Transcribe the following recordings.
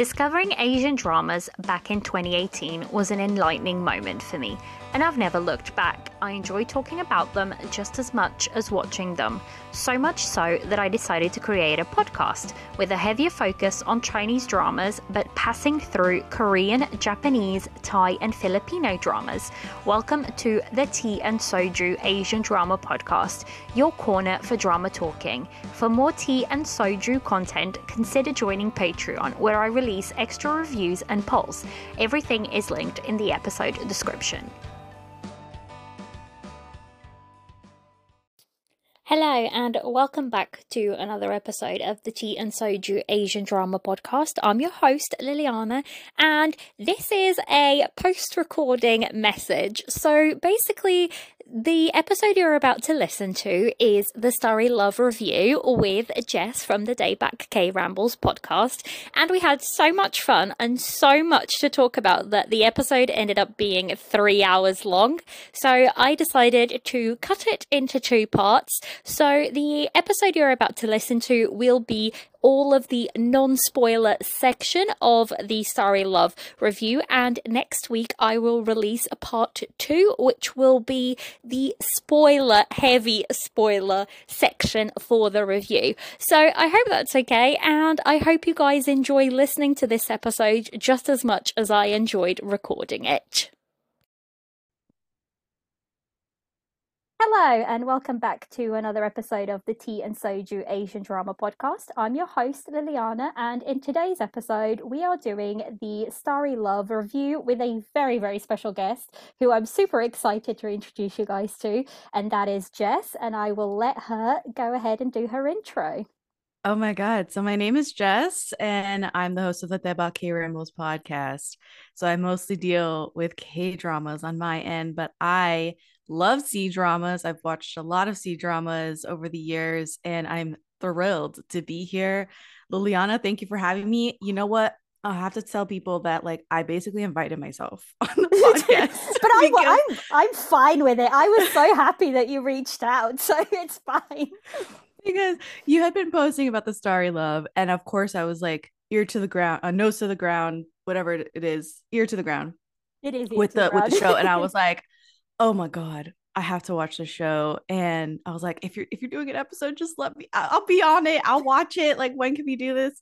Discovering Asian dramas back in 2018 was an enlightening moment for me, and I've never looked back. I enjoy talking about them just as much as watching them, so much so that I decided to create a podcast with a heavier focus on Chinese dramas but passing through Korean, Japanese, Thai, and Filipino dramas. Welcome to the Tea and Soju Asian Drama Podcast, your corner for drama talking. For more tea and soju content, consider joining Patreon, where I release extra reviews and polls. Everything is linked in the episode description. Hello, and welcome back to another episode of the Tea and Soju Asian Drama Podcast. I'm your host, Liliana, and this is a post recording message. So basically, the episode you're about to listen to is the Starry Love review with Jess from the Daebak K Rambles podcast. And we had so much fun and so much to talk about that the episode ended up being three hours long. So I decided to cut it into two parts. So the episode you're about to listen to will be all of the non spoiler section of the Starry Love review. And next week, I will release a part two, which will be the spoiler heavy spoiler section for the review. So I hope that's okay. And I hope you guys enjoy listening to this episode just as much as I enjoyed recording it. Hello, and welcome back to another episode of the Tea and Soju Asian Drama Podcast. I'm your host, Liliana, and in today's episode, we are doing the Starry Love review with a very, very special guest who I'm super excited to introduce you guys to, and that is Jess. And I will let her go ahead and do her intro. Oh my God. So, my name is Jess, and I'm the host of the Daebak K Rambles podcast. So, I mostly deal with K dramas on my end, but I love C dramas. I've watched a lot of C dramas over the years, and I'm thrilled to be here. Liliana, thank you for having me. You know what? I'll have to tell people that like I basically invited myself on the podcast. but I'm, because... I'm I'm fine with it. I was so happy that you reached out, so it's fine. Because you had been posting about the starry love, and of course I was like ear to the ground, uh, nose to the ground, whatever it is, ear to the ground. It is with the, the with the show, and I was like, oh my god i have to watch the show and i was like if you're if you're doing an episode just let me i'll be on it i'll watch it like when can we do this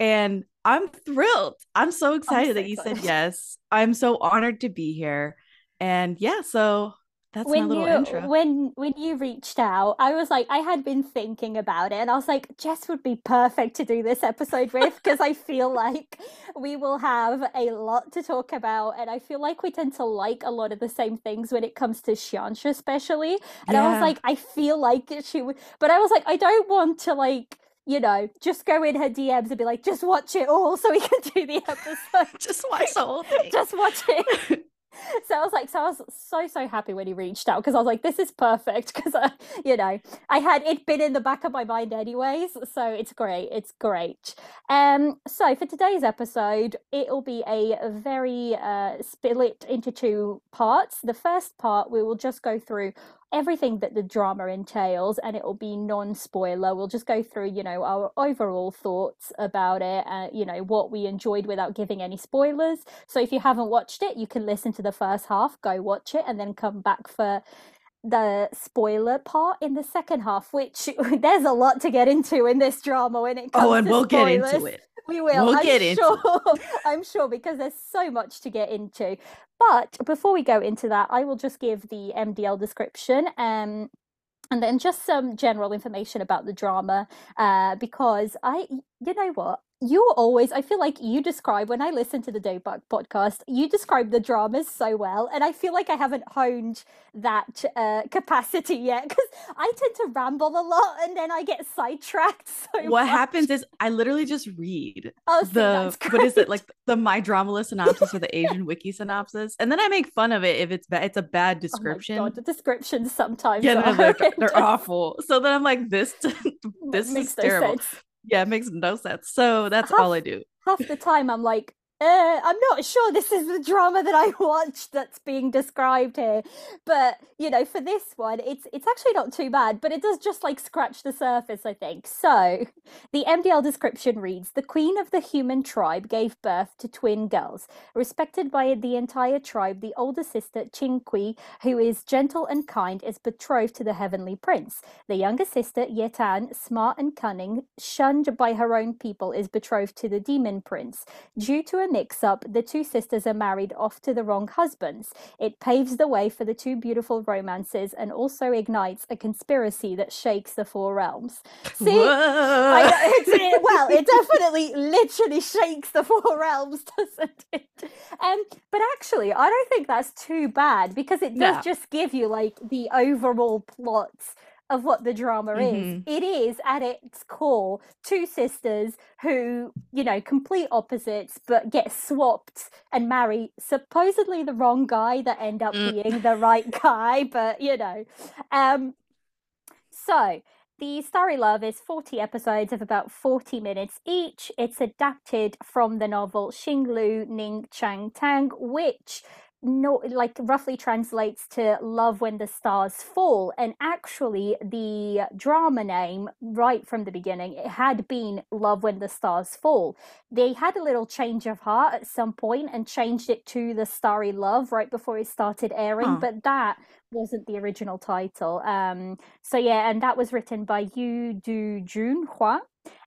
and i'm thrilled i'm so excited I'm so that you excited. said yes i'm so honored to be here and yeah so that's when you, intro. When when you reached out, I was like, I had been thinking about it, and I was like, Jess would be perfect to do this episode with because I feel like we will have a lot to talk about, and I feel like we tend to like a lot of the same things when it comes to Xianxia, especially. And yeah. I was like, I feel like she would, but I was like, I don't want to like you know, just go in her DMs and be like, just watch it all so we can do the episode. just watch the whole thing. just watch it. so I was like, so I was so so happy when he reached out because I was like, this is perfect because uh, you know I had it been in the back of my mind anyways, so it's great, it's great. Um, so for today's episode, it'll be a very uh split into two parts. The first part we will just go through everything that the drama entails and it will be non-spoiler. We'll just go through you know our overall thoughts about it uh, you know what we enjoyed without giving any spoilers. So if you haven't watched it you can listen to the first half go watch it and then come back for the spoiler part in the second half which there's a lot to get into in this drama when it comes oh and we'll spoilers. get into it we will. We'll I'm get sure, into. I'm sure because there's so much to get into. But before we go into that, I will just give the MDL description. Um, and then just some general information about the drama uh, because i you know what you always i feel like you describe when i listen to the Daebak podcast you describe the dramas so well and i feel like i haven't honed that uh, capacity yet because i tend to ramble a lot and then i get sidetracked so what much. happens is i literally just read oh, the what is it like the my drama list synopsis or the asian wiki synopsis and then i make fun of it if it's bad it's a bad description. Oh God, the descriptions sometimes yeah no, they're, they're, awful. So then i'm like this this is terrible yeah, it makes no sense. So that's half, all I do. half the time I'm like, uh, I'm not sure this is the drama that I watched that's being described here, but you know, for this one, it's it's actually not too bad, but it does just like scratch the surface, I think. So, the MDL description reads: The queen of the human tribe gave birth to twin girls, respected by the entire tribe. The older sister, Qingqi, who is gentle and kind, is betrothed to the heavenly prince. The younger sister, Yetan, smart and cunning, shunned by her own people, is betrothed to the demon prince. Due to a mix up, the two sisters are married off to the wrong husbands. It paves the way for the two beautiful romances and also ignites a conspiracy that shakes the four realms. See, it, well, it definitely literally shakes the four realms, doesn't it? Um, but actually, I don't think that's too bad because it does No. just give you like the overall plots of what the drama Mhm. is. It is at its core two sisters who, you know, complete opposites but get swapped and marry supposedly the wrong guy that end up Mm. being the right guy, but you know. Um so the Starry Love is 40 episodes of about 40 minutes each. It's adapted from the novel Xinglu Ning Chang Tang, which no like roughly translates to love when the stars fall and actually the drama name right from the beginning it had been love when the stars fall they had a little change of heart at some point and changed it to the starry love right before it started airing Huh. but that wasn't the original title um so yeah and that was written by yu du jun hua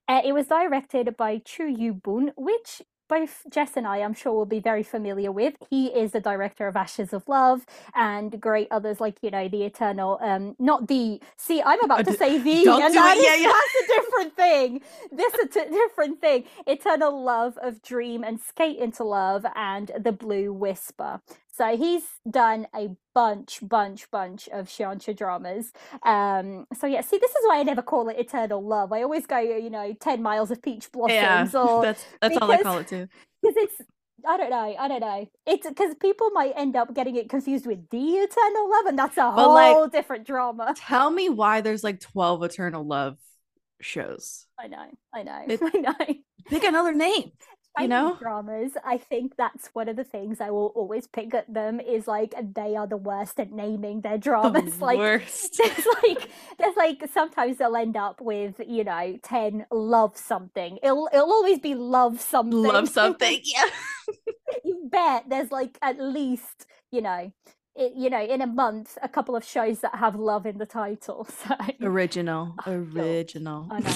uh, it was directed by chu yu bun which both Jess and I, I'm sure, will be very familiar with. He is the director of Ashes of Love and great others like, you know, The Eternal. Um, not the. See, I'm about to say the, and do that it. Yeah, yeah. Different thing. This is a different thing. Eternal Love of Dream and Skate into Love and The Blue Whisper. So he's done a bunch, bunch, bunch of Xianxia dramas. Um, so yeah, see, this is why I never call it Eternal Love. I always go, you know, Ten Miles of Peach Yeah, Blossoms or that's that's all I call it too. because it's I don't know, I don't know. It's because people might end up getting it confused with the Eternal Love, and that's a But, like- whole different drama. Tell me why there's like 12 Eternal Love shows. I know, I know, It- I know. Pick another name. You Chinese know? dramas. I think that's one of the things I will always pick at them is like they are the worst at naming their The dramas. like worst. there's like there's like sometimes they'll end up with you know 10 love something it'll it'll always be love something Love something. Yeah. you bet there's like at least you know it, you know in a month a couple of shows that have love in the title so Original. Oh, Original. I know.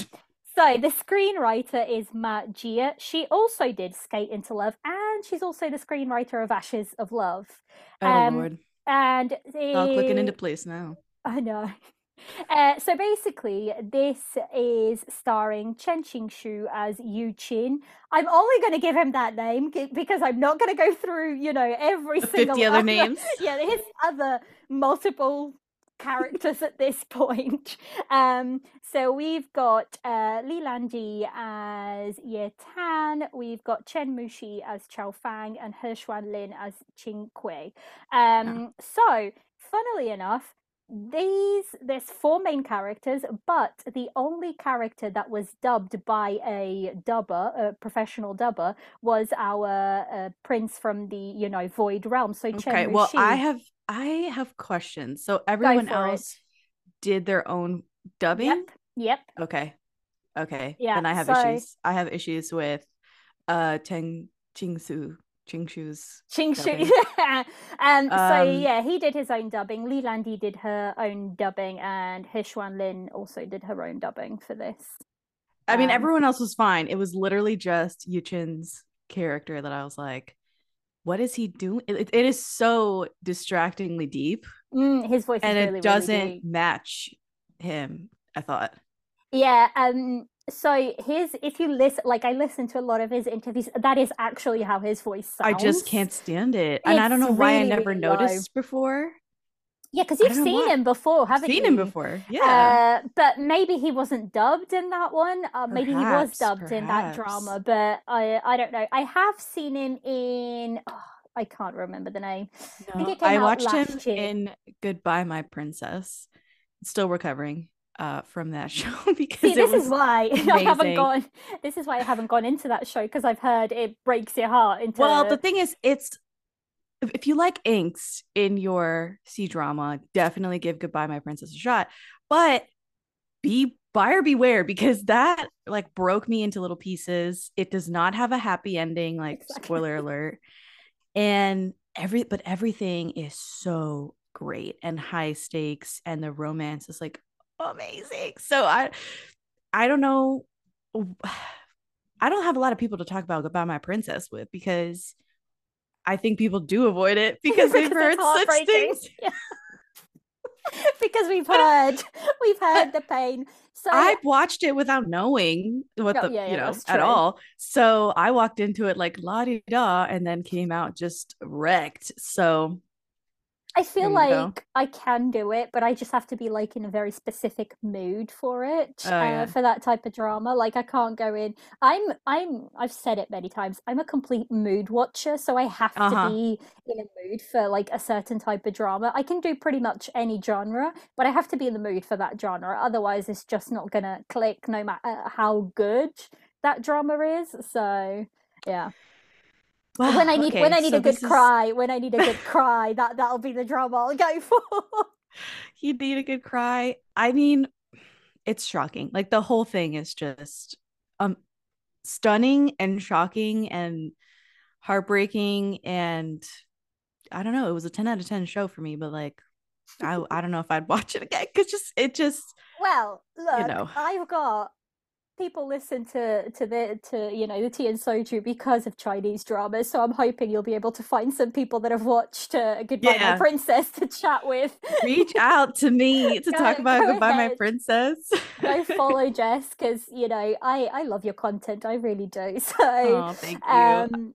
So the screenwriter is Ma Jia. She also did Skate into Love, and she's also the screenwriter of Ashes of Love. Oh um, Lord. And All clicking into eh, place now. I know. Uh, so basically, this is starring Chen Qingshu as Yu Qin. I'm only going to give him that name because I'm not going to go through, you know, every The single 50 other names. yeah, his other multiple characters at this point. Um, so we've got uh, Li Landi as Ye Tan, we've got Chen Muchi as Chao Feng, and He Xuan Lin as Qing Kui. Um, So, funnily enough, these there's four main characters but the only character that was dubbed by a dubber a professional dubber was our uh, prince from the you know void realm so Chen Okay. Well, I have I have questions. So everyone for it. else did their own dubbing? Yep. Yep. Okay. Okay. Yeah, and I have so- issues. I have issues with uh Teng Jingsu Jingshu's Ching Shu. dubbing. um, so Um, yeah, he did his own dubbing. Li Landi did her own dubbing, and He Xuan Lin also did her own dubbing for this. I mean, Um, everyone else was fine. It was literally just Yuqin's character that I was like, what is he doing? It, it is so distractingly deep Mm, his voice and it really, really doesn't deep. match him, I thought. Yeah. Um. So his, if you listen, like I listen to a lot of his interviews, that is actually how his voice sounds. I just can't stand it. And I don't know why I never really low. noticed before. Yeah, because you've seen him before, haven't Seen you? Seen him before. Yeah. Uh, but maybe he wasn't dubbed in that one. Uh, maybe he was Perhaps, dubbed in that drama, but I I don't know. I have seen him in. oh, I can't remember the name. think No, it came I out watched him year. in Goodbye My Princess. Still recovering. Uh, from that show because See, this is why I haven't gone. This is why I haven't gone into that show because I've heard it breaks your heart into. Well, the thing is, it's if if you like inks in your C drama, definitely give Goodbye My Princess a shot. But be buyer beware because that like broke me into little pieces. It does not have a happy ending, like Exactly. spoiler alert. And every but everything is so great and high stakes, and the romance is like amazing. So I I don't know. I don't have a lot of people to talk about about My Princess with because I think people do avoid it because they've Because heard such things. Yeah. because we've heard we've heard the pain. So I watched it without knowing what Oh, the yeah, you know at all. So I walked into it like la di da, and then came out just wrecked. So I feel you go. like I can do it, but I just have to be like in a very specific mood for it, Oh, uh, yeah. for that type of drama. Like I can't go in. I'm I'm I've said it many times. I'm a complete mood watcher, so I have Uh-huh. to be in a mood for like a certain type of drama. I can do pretty much any genre, but I have to be in the mood for that genre. Otherwise, it's just not gonna click, no matter how good that drama is. So yeah. When I need when I need so a good is- cry, when I need a good cry, that that'll be the drama I'll go for. you need a good cry. I mean, it's shocking. Like the whole thing is just um stunning and shocking and heartbreaking and I don't know, it was a 10 out of 10 show for me, but like I I don't know if I'd watch it again cuz just it just Well, look, know. I've got people listen to to the to you know the tea and soju because of Chinese dramas, so I'm hoping you'll be able to find some people that have watched uh, Goodbye Yeah. My Princess to chat with. reach out to me to Go- talk about go Goodbye My. Princess. Go follow Jess because you know I I love your content, I really do. So oh, thank you. Um,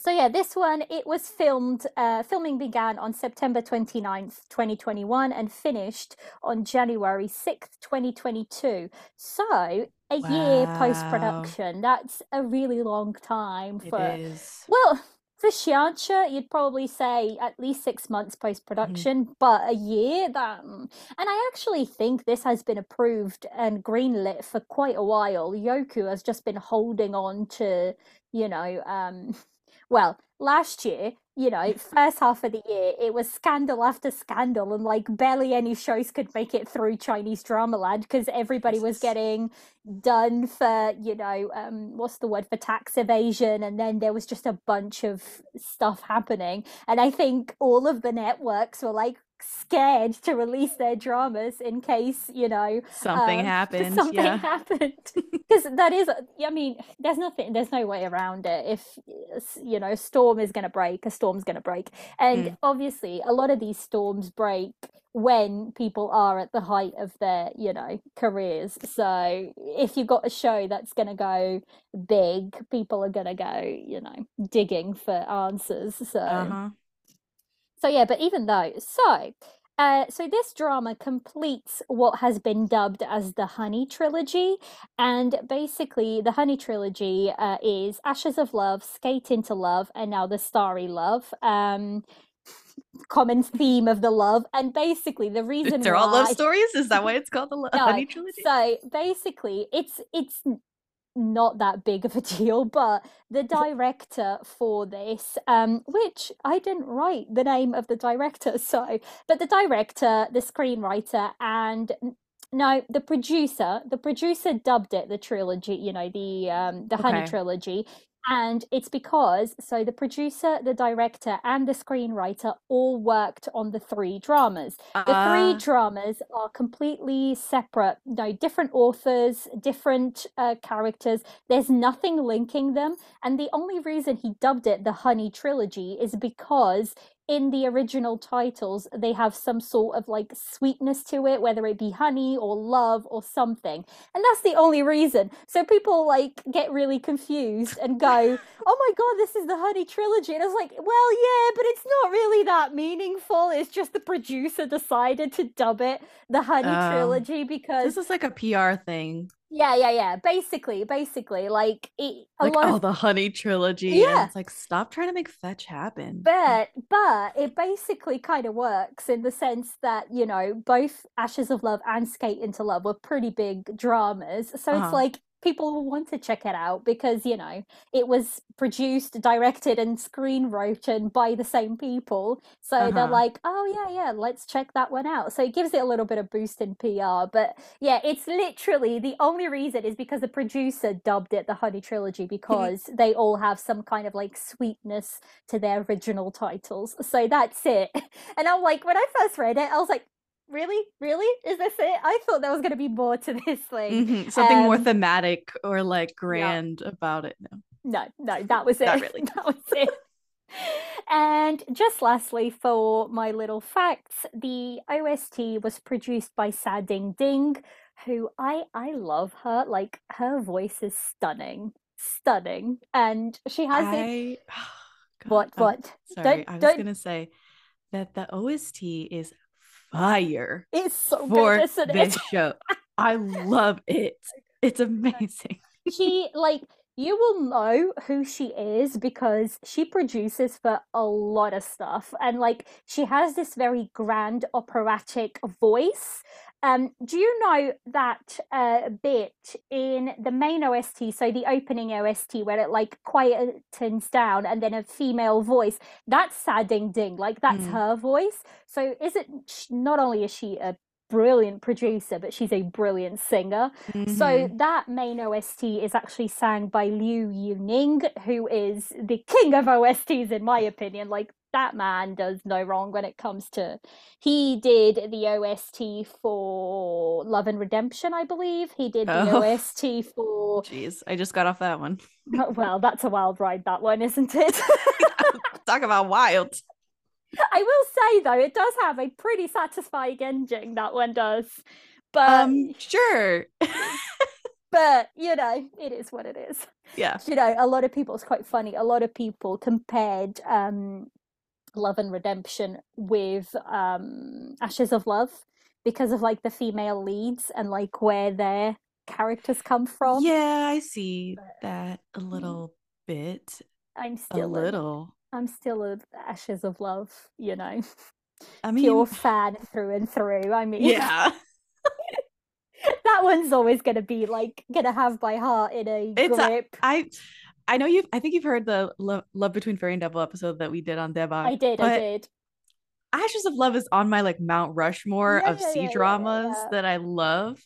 so yeah, this one it was filmed. Uh, filming began on September 29th, 2021, and finished on January 6th, 2022. So a year post production. That's a really long time it for. is. Well, for Xianxia, you'd probably say at least six months post production, Mm-hmm. but a year that. mm, And I actually think this has been approved and greenlit for quite a while. Youku has just been holding on to, you know, um, well, last year, you know, first half of the year, it was scandal after scandal, and like barely any shows could make it through Chinese drama land because everybody was getting done for you know um what's the word for tax evasion and then there was just a bunch of stuff happening. And i think all of the networks were like scared to release their dramas in case you know Something um, happened. something yeah. happened because that is i mean there's nothing there's no way around it if you know a storm is going to break a storm's going to break and Mm. obviously a lot of these storms break when people are at the height of their you know careers so if you've got a show that's going to go big people are going to go you know digging for answers so Uh-huh. So yeah, but even though, so uh, so this drama completes what has been dubbed as the Honey Trilogy, and basically the Honey Trilogy uh, is Ashes of Love, Skate into Love, and now the Starry Love. Um, common theme of the love, and basically the reason They're all love stories. Is that why it's called the Lo- No, Honey Trilogy? so basically, it's it's not that big of a deal, but the director for this, um, which I didn't write the name of the director, so but the director, the screenwriter, and no, the producer, the producer dubbed it the trilogy, you know, the um the Honey trilogy. And it's because so the producer, the director, and the screenwriter all worked on the three dramas. The three Uh, dramas are completely separate no different authors different uh, characters. There's nothing linking them. And the only reason he dubbed it the honey trilogy is because in the original titles they have some sort of like sweetness to it whether it be honey or love or something and that's the only reason so people like get really confused and go oh my god this is the honey trilogy and i was like well yeah but it's not really that meaningful it's just the producer decided to dub it the honey Oh. trilogy because this is like a PR thing. Yeah, yeah, yeah. Basically, basically, like it, a like lot oh of the honey trilogy. Yeah. It's like stop trying to make fetch happen. but but it basically kind of works in the sense that you know both Ashes of Love and Skate into Love were pretty big dramas, so Uh-huh. it's like people will want to check it out because you know it was produced, directed, and screenwritten by the same people, so they're Uh-huh. like, oh yeah, yeah, let's check that one out. So it gives it a little bit of boost in PR, but yeah, it's literally the only reason is because the producer dubbed it the Honey Trilogy because they all have some kind of like sweetness to their original titles. So that's it. And I'm like, when I first read it, I was like, really? Really? Is this it? I thought there was going to be more to this thing. Mhm. Something more Um, thematic or like grand about it. No. No, no, that was it. Not really. that was it. And just lastly, for my little facts, the OST was produced by Sa Ding Ding, who I I love her. Like her voice is stunning, stunning, and she has. I God, What I'm what? sorry. Don't- I was don't- gonna say that the OST is fire It's so for good, this it? show. I love it. It's amazing. she like you will know who she is because she produces for a lot of stuff and like she has this very grand operatic voice. Um do you know that uh, bit in the main OST so the opening OST where it like quietens down and then a female voice? That's Sa Ding Ding like that's Mm. her voice. So is it not only is she a brilliant producer but she's a brilliant singer so Mhm. that main OST is actually sang by Liu Yuning, who is the king of OSTs in my opinion. Like that man does no wrong when it comes to. He did the OST for Love and Redemption, I believe. He did the Oh. OST for. Jeez, I just got off that one. Well, that's a wild ride, that one, isn't it? Talk about wild. I will say though, it does have a pretty satisfying ending. That one does, but Um, sure. but you know, it is what it is. yeah. you know, a lot of people, it's quite funny, a lot of people compared um, Love and Redemption with um, Ashes of Love because of like the female leads and like where their characters come from. Yeah, I see But- that a little bit. I'm still a, little. I'm still a Ashes of Love, you know, I mean, pure fan through and through. I mean, yeah. that one's always going to be like going to have my heart in a It's grip. I I know you've I think you've heard the Lo- Love Between Fairy and Devil episode that we did on Daebak. I did, I did. Ashes of Love is on my like Mount Rushmore Yeah, of yeah, C yeah, dramas that I love.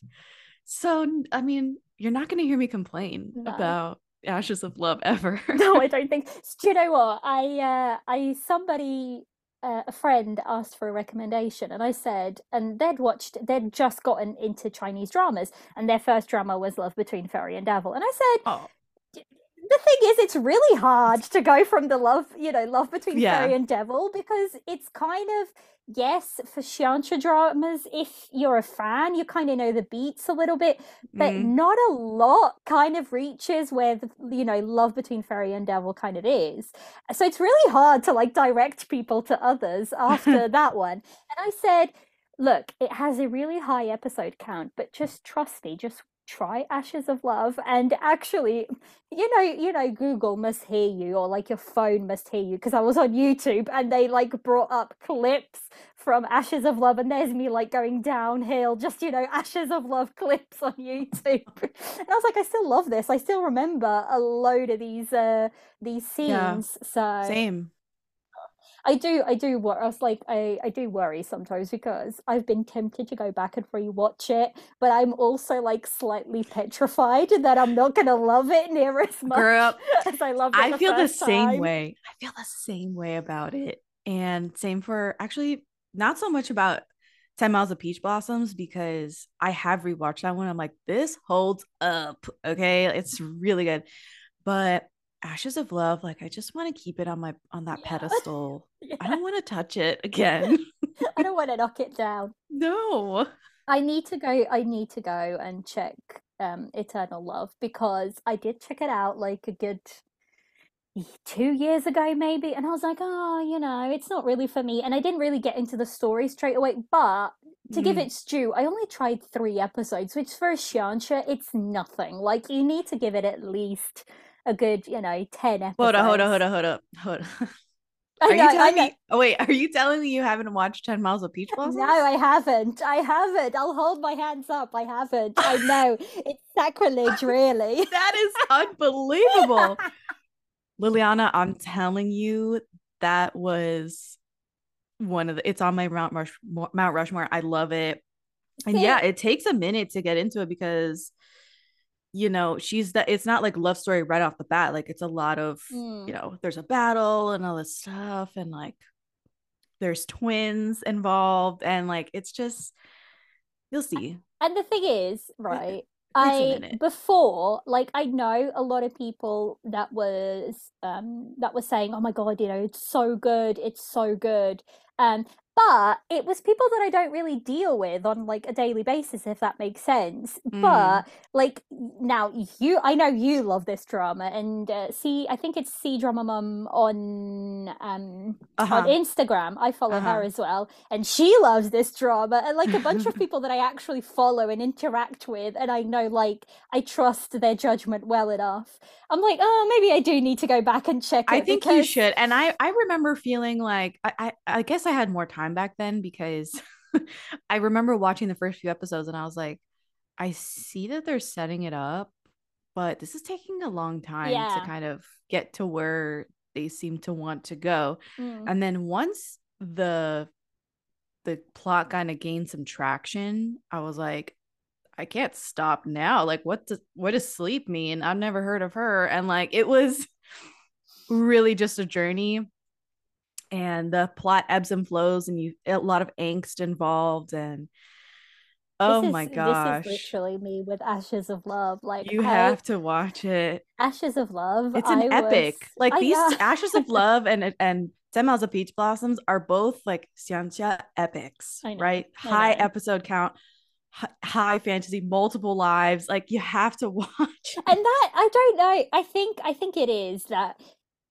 So I mean, you're not gonna hear me complain No. about Ashes of Love ever. no, I don't think. Do you know what? I uh, I somebody uh, a friend asked for a recommendation, and I said, and they'd watched, they'd just gotten into Chinese dramas, and their first drama was Love Between Fairy and Devil, and I said, oh, the thing is, it's really hard to go from the love, you know, love between Yeah. fairy and devil because it's kind of yes for Xianxia dramas. If you're a fan, you kind of know the beats a little bit, but mm, not a lot kind of reaches where the you know love between fairy and devil kind of is. So it's really hard to like direct people to others after that one. And I said, look, it has a really high episode count, but just trust me, just try Ashes of Love and actually you know you know Google must hear you or like your phone must hear you because I was on YouTube and they like brought up clips from Ashes of Love and there's me like going downhill just you know Ashes of Love clips on YouTube and I was like I still love this I still remember a load of these uh these Yeah. scenes so same. I do, I do. wor- I was like, I, I do worry sometimes because I've been tempted to go back and rewatch it, but I'm also like slightly petrified that I'm not gonna love it near as much Girl, as I loved it. I feel the same time. way. I feel the same way about it. And same for actually not so much about 10 Miles of Peach Blossoms because I have rewatched that one. I'm like, this holds up. Okay. It's really good. But Ashes of Love, like I just want to keep it on my on that Yeah. pedestal. Yeah. I don't want to touch it again. I don't want to knock it down. no. I need to go. I need to go and check um Eternal Love because I did check it out like a good two years ago maybe and i was like oh you know it's not really for me and i didn't really get into the story straight away but to mm. give it due i only tried three episodes which for a xianxia it's nothing like you need to give it at least a good you know 10 episodes hold on hold on hold on hold on hold on are know, you telling me? Oh wait, are you telling me you haven't watched Ten Miles of Peach Blossoms? No, I haven't. I haven't. I'll hold my hands up. I haven't. I know it's sacrilege, really. that is unbelievable. Liliana, I'm telling you, that was one of the. It's on my Mount Rushmore. Mount Rushmore. I love it, and yeah, it takes a minute to get into it because, you know, she's that. It's not like love story right off the bat. Like it's a lot of, mm. you know, there's a battle and all this stuff, and like there's twins involved, and like it's just you'll see. And the thing is, right? I before like I know a lot of people that was um that was saying oh my god you know it's so good it's so good um but it was people that I don't really deal with on like a daily basis, if that makes sense. Mm. But like now, you, I know you love this drama, and uh, see, I think it's C Drama Mum on um uh-huh. on Instagram. I follow uh-huh. her as well, and she loves this drama, and like a bunch of people that I actually follow and interact with, and I know like I trust their judgment well enough. I'm like, oh, maybe I do need to go back and check. I think because... you should, and I I remember feeling like I, I I guess I had more time time back then because I remember watching the first few episodes and I was like, I see that they're setting it up, but this is taking a long time yeah. to kind of get to where they seem to want to go. Mm. And then once the the plot kind of gained some traction, I was like, I can't stop now. Like, what does what does sleep mean? I've never heard of her. And like it was really just a journey and the plot ebbs and flows and you a lot of angst involved and oh is, my gosh this is literally me with ashes of love like you I, have to watch it ashes of love it's an I epic was, like I, these yeah. ashes of love and and Ten Miles of Peach Blossoms are both like xianxia epics, right? High episode count, high fantasy, multiple lives. Like you have to watch. And that I don't know. I think I think it is that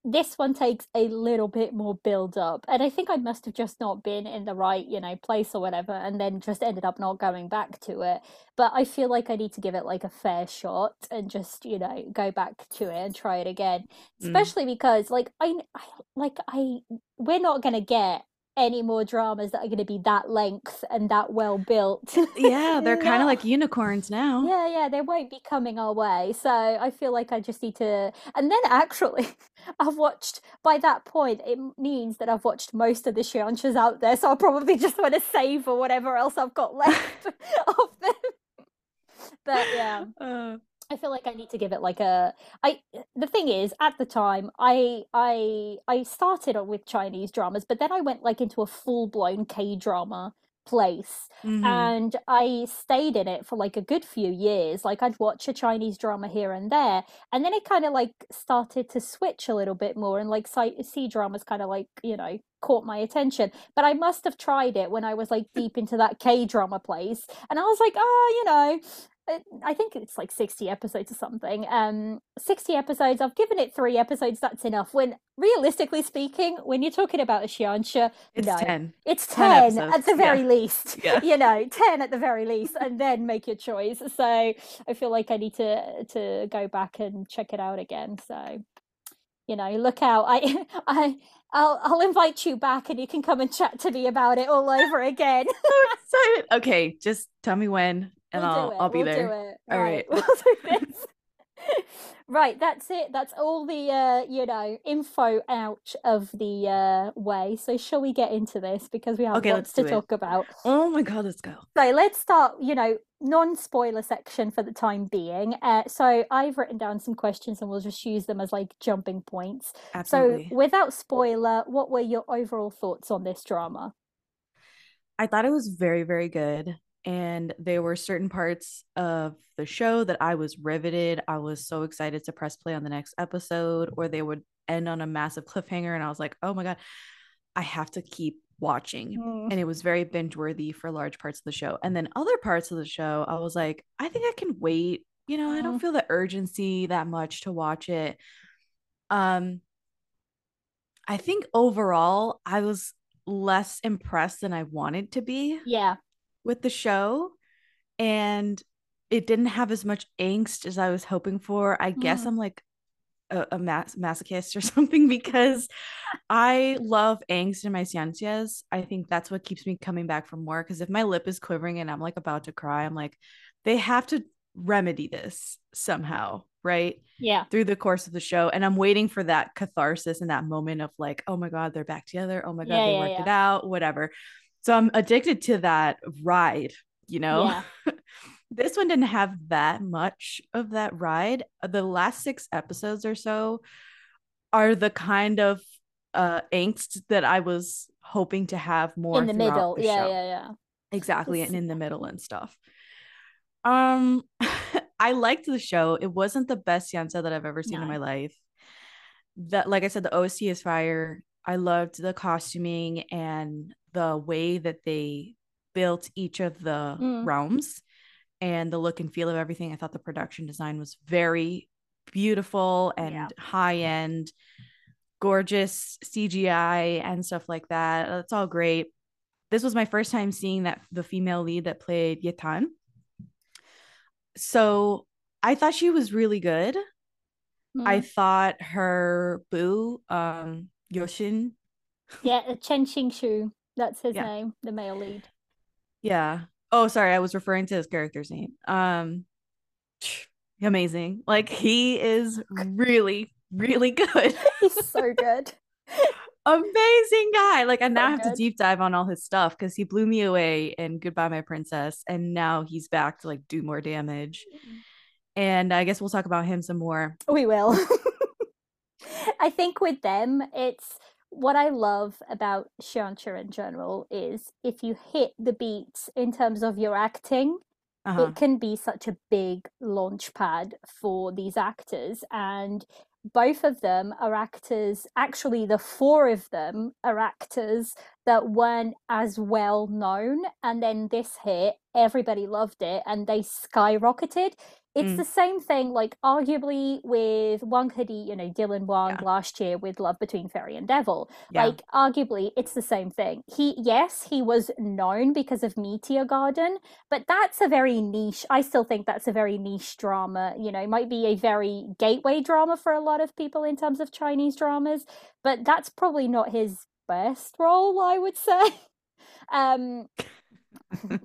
this one takes a little bit more build up and i think i must have just not been in the right you know place or whatever and then just ended up not going back to it but i feel like i need to give it like a fair shot and just you know go back to it and try it again mm. especially because like I, I like i we're not going to get any more dramas that are going to be that length and that well built. yeah, they're kind of like unicorns now. Yeah, yeah, they won't be coming our way. So I feel like I just need to. And then actually, I've watched, by that point, it means that I've watched most of the xianxias out there. So I'll probably just want to save or whatever else I've got left of them. But yeah. Uh. I feel like I need to give it like a I the thing is at the time I I I started with Chinese dramas but then I went like into a full blown K drama place mm-hmm. and I stayed in it for like a good few years like I'd watch a Chinese drama here and there and then it kind of like started to switch a little bit more and like C dramas kind of like you know caught my attention but I must have tried it when I was like deep into that K drama place and I was like oh you know I think it's like 60 episodes or something. Um, 60 episodes. I've given it three episodes. That's enough. When realistically speaking, when you're talking about a Xianxia, it's no, 10. It's 10, 10 at the very yeah. least. Yeah. You know, 10 at the very least, and then make your choice. So I feel like I need to to go back and check it out again. So, you know, look out. I I I'll I'll invite you back and you can come and chat to me about it all over again. excited. Okay, just tell me when and we'll I'll I'll be we'll there. All right. right. We'll do this. right, that's it. That's all the uh, you know info out of the uh, way. So shall we get into this because we have okay, lots to talk about. Oh my god, let's go. So let's start. You know, non-spoiler section for the time being. Uh, so I've written down some questions and we'll just use them as like jumping points. Absolutely. So without spoiler, what were your overall thoughts on this drama? I thought it was very, very good and there were certain parts of the show that I was riveted. I was so excited to press play on the next episode, or they would end on a massive cliffhanger, and I was like, "Oh my god, I have to keep watching." Mm. And it was very binge worthy for large parts of the show. And then other parts of the show, I was like, "I think I can wait." You know. I don't mm. feel the urgency that much to watch it. Um, I think overall I was less impressed than I wanted to be. Yeah. With the show. And it didn't have as much angst as I was hoping for. I mm. guess I'm like a, a mas- masochist or something because I love angst in my xianxias. I think that's what keeps me coming back for more. Because if my lip is quivering and I'm like about to cry, I'm like, they have to remedy this somehow, right? Yeah. Through the course of the show. And I'm waiting for that catharsis and that moment of like, oh my God, they're back together. Oh my God, yeah, they yeah, worked yeah. it out, whatever. So I'm addicted to that ride, you know? this one didn't have that much of that ride. The last six episodes or so are the kind of uh angst that I was hoping to have more in the middle. The yeah, show. yeah, yeah. Exactly, and in the middle and stuff. Um, I liked the show. It wasn't the best Yansa that I've ever seen no. in my life. That, like I said, the OST is fire. I loved the costuming and the way that they built each of the mm. realms and the look and feel of everything. I thought the production design was very beautiful and yeah. high end, gorgeous CGI and stuff like that. It's all great. This was my first time seeing that the female lead that played Yetan. So I thought she was really good. Mm. I thought her boo, um, Yoshin. Yeah, Chen Xing Shu. That's his yeah. name, the male lead. Yeah. Oh, sorry, I was referring to his character's name. Um amazing. Like he is really, really good. He's so good. amazing guy. Like I so now have good. to deep dive on all his stuff because he blew me away in Goodbye My Princess, and now he's back to like do more damage. Mm-hmm. And I guess we'll talk about him some more. We will. I think with them, it's what I love about Xianxia in general is if you hit the beats in terms of your acting, uh-huh. it can be such a big launch pad for these actors. And both of them are actors, actually, the four of them are actors that weren't as well known. And then this hit, everybody loved it and they skyrocketed it's mm. the same thing, like arguably with Wang Hedi, you know, Dylan Wang yeah. last year with Love Between Fairy and Devil. Yeah. Like arguably it's the same thing. He yes, he was known because of Meteor Garden, but that's a very niche. I still think that's a very niche drama, you know, it might be a very gateway drama for a lot of people in terms of Chinese dramas, but that's probably not his best role, I would say. Um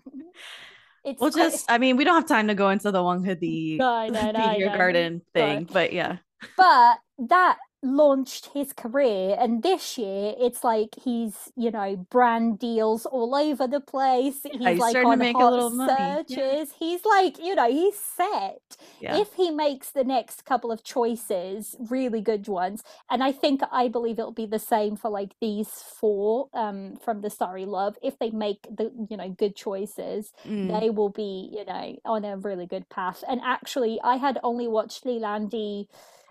It's well, just I, I, mean, we don't have time to go into the Wang Hedi no, no, no, garden thing, but yeah. But that launched his career and this year it's like he's you know brand deals all over the place he's, yeah, he's like on hot searches yeah. he's like you know he's set yeah. if he makes the next couple of choices really good ones and i think i believe it'll be the same for like these four um from the starry love if they make the you know good choices mm. they will be you know on a really good path and actually i had only watched Lilandi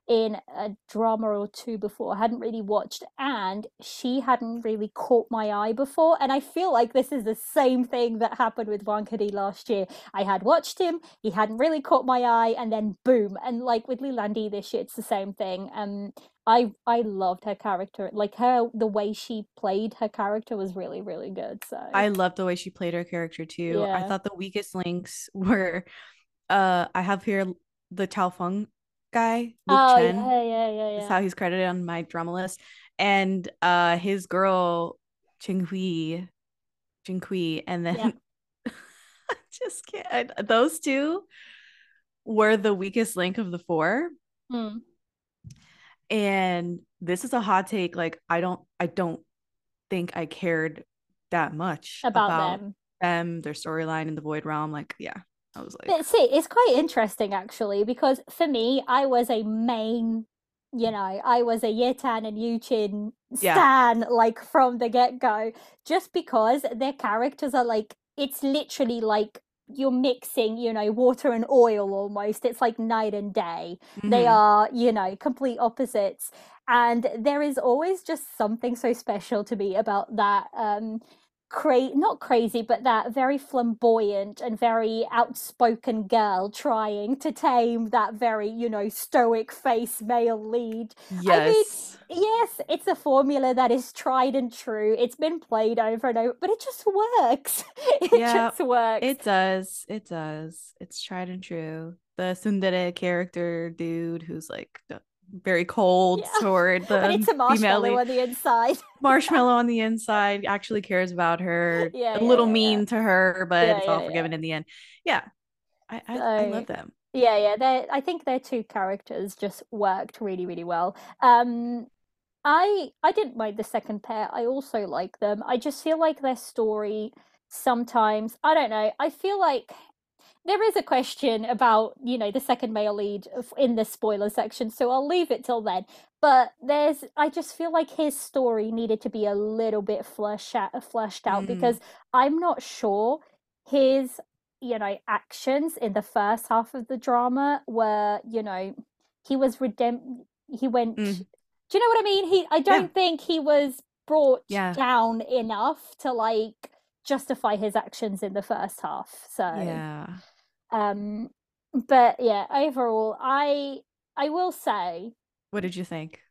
in a drama or two before, I hadn't really watched, and she hadn't really caught my eye before. And I feel like this is the same thing that happened with Wang Hedi last year. I had watched him, he hadn't really caught my eye, and then boom. And like with Lilandi this year, it's the same thing. Um, I I loved her character, like her the way she played her character was really really good. So I loved the way she played her character too. Yeah. I thought the weakest links were, uh, I have here the Chao Feng guy, Luke oh, Chen. Yeah, yeah, yeah, yeah. That's how he's credited on my drama list. And uh his girl Ching Hui, Jing Hui, and then yeah. just can't those two were the weakest link of the four. Mm. And this is a hot take. Like, I don't I don't think I cared that much about, about them. them, their storyline in the void realm. Like, yeah, I was like, but see, it's quite interesting actually because for me, I was a main, you know, I was a Yetan and Yuqin stan yeah. like from the get go, just because their characters are like, it's literally like you're mixing, you know, water and oil almost. It's like night and day. Mm-hmm. They are, you know, complete opposites. And there is always just something so special to me about that. Um, cra- not crazy, but that very flamboyant and very outspoken girl trying to tame that very, you know, stoic face male lead. Yes. I mean, yes, it's a formula that is tried and true. It's been played over and over, but it just works. It Yeah, just works. It does. It does. It's tried and true. The Tsundere character dude who's like very cold Yeah. toward the but it's a female marshmallow lead. on the inside. marshmallow on the inside actually cares about her Yeah, a yeah, little yeah, mean to her but it's all forgiven in the end yeah I, I, I love them Yeah, yeah. They I think their two characters just worked really, really well. Um I I didn't mind the second pair. I also like them. I just feel like their story sometimes, I don't know, I feel like there is a question about, you know, the second male lead in the spoiler section, so I'll leave it till then. But there's I just feel like his story needed to be a little bit fleshed out, fleshed out Mm. because I'm not sure his you know actions in the first half of the drama were you know he was redemp he went Mm. do you know what i mean he i don't think he was brought Yeah. down enough to like justify his actions in the first half so yeah. um but yeah overall i i will say what did you think?